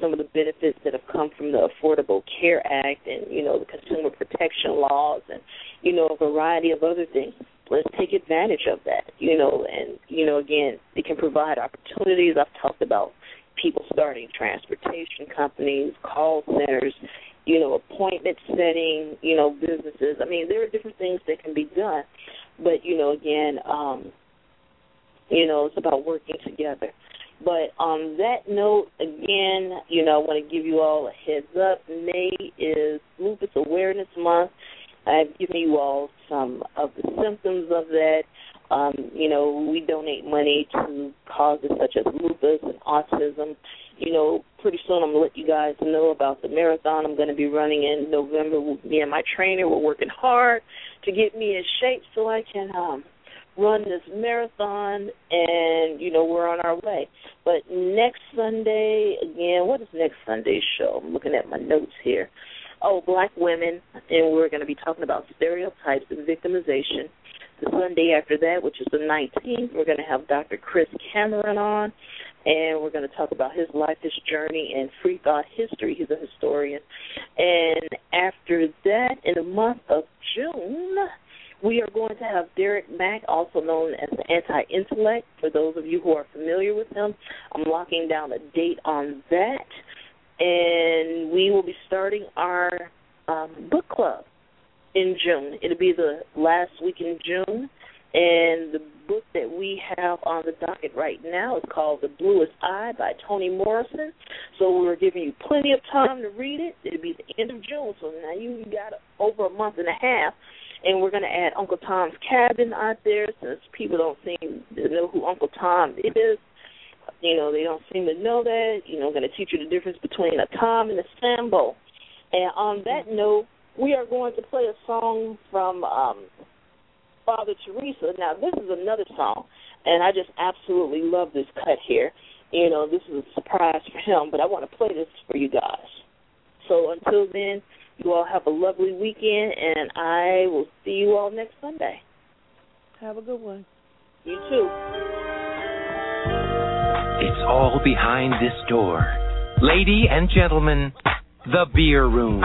[SPEAKER 2] some of the benefits that have come from the Affordable Care Act and, you know, the consumer protection laws and, you know, a variety of other things. Let's take advantage of that, you know, and, you know, again, it can provide opportunities. I've talked about people starting transportation companies, call centers, you know, appointment setting, you know, businesses. I mean, there are different things that can be done. But, you know, again, um, you know, it's about working together. But on that note, again, you know, I want to give you all a heads up. May is Lupus Awareness Month. I've given you all some of the symptoms of that. Um, you know, we donate money to causes such as lupus and autism. You know, pretty soon I'm going to let you guys know about the marathon I'm going to be running in November. Me and my trainer, we're working hard to get me in shape so I can um run this marathon and you know we're on our way but next sunday again what is next sunday's show i'm looking at my notes here oh black women and we're going to be talking about stereotypes and victimization the sunday after that which is the 19th we're going to have dr chris cameron on and we're going to talk about his life his journey and free thought history he's a historian and after that in the month of june we are going to have Derek Mack, also known as the Anti Intellect. For those of you who are familiar with him, I'm locking down a date on that. And we will be starting our um, book club in June. It'll be the last week in June. And the book that we have on the docket right now is called The Bluest Eye by Toni Morrison. So we're giving you plenty of time to read it. It'll be the end of June, so now you got over a month and a half and we're going to add Uncle Tom's Cabin out there since people don't seem to know who Uncle Tom is. You know, they don't seem to know that. You know, I'm going to teach you the difference between a Tom and a Sambo. And on that note, we are going to play a song from um, Father Teresa. Now, this is another song, and I just absolutely love this cut here. You know, this is a surprise for him, but I want to play this for you guys. So until then, you all have a lovely weekend, and I will see you all next Sunday.
[SPEAKER 3] Have a good one.
[SPEAKER 2] You too.
[SPEAKER 6] It's all behind this door. Lady and gentlemen, the beer room.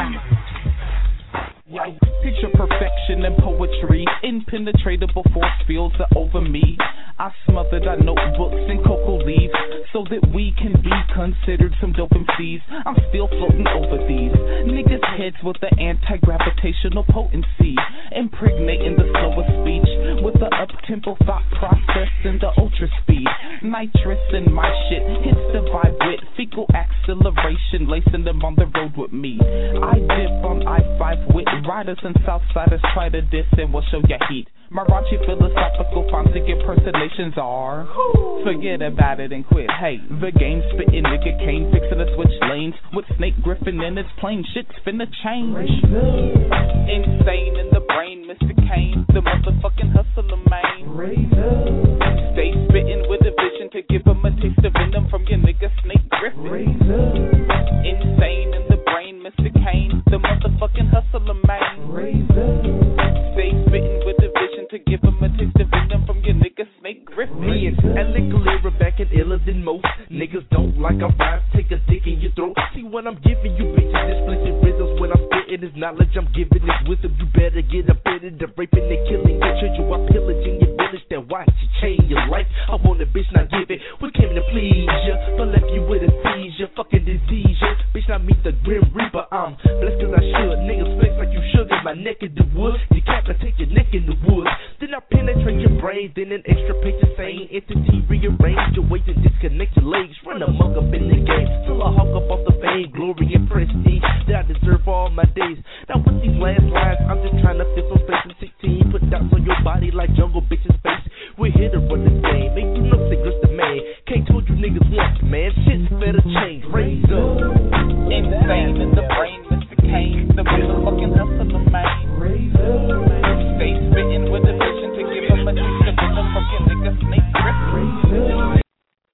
[SPEAKER 7] Picture perfection and poetry, impenetrable force fields are over me. I smothered our notebooks in cocoa leaves so that we can be considered some dope MCs. I'm still floating over these niggas' heads with the anti-gravitational potency, impregnating the slower speech with the up-tempo thought process and the ultra speed. Nitrous in my shit hits the vibe with fecal acceleration, lacing them on the road with me. I dip on I-5 with riders and Southsiders try to diss and we'll show ya heat. Marachi philosophical fontic impersonations are. Forget about it and quit. Hey, the game spitting nigga Kane fixing to switch lanes with Snake Griffin in its plane. Shit's finna change. Insane in the brain, Mr. Kane, the motherfucking hustler man. Stay spitting with a to give him a taste of venom from your nigga Snake Griffin. Insane in the brain, Mr. Kane, the motherfucking hustler man. Stay spitting with a vision to give him a taste of venom from your nigga Snake Griffin.
[SPEAKER 8] Me and back and iller than most. Niggas don't like I rhyme, take a dick in your throat. See what I'm giving you, bitches. Explicit rhythms when I'm spitting this knowledge I'm giving this wisdom. You better get up in it. The raping and killing your children while pillaging your Then watch it change your life. I want a bitch, not give it. We came to please ya, but left you with a seizure. Fucking disease, ya. Bitch, not meet the grim reaper. I'm blessed cause I should. Niggas flex like you. Get my neck in the wood. Decapitate your neck in the woods. Then I penetrate your brain. Then an extra of sane entity rearrange your ways and disconnect your legs. Run a mug up in the game. Till I hawk up off the fame, glory, and prestige that I deserve all my days. Now with these last lines, I'm just trying to feel some space and 16. Put dots on your body like jungle bitches face. We're here to run the game, make you know cigarettes the man. Can't told you niggas once, man. Shit's better change. Raise up.
[SPEAKER 7] Insane in the brain, Mr. Kane. The real fucking hustler, man. Raise up. Face spitting with a vision to give him a taste of the fucking nigga snake. Raise up.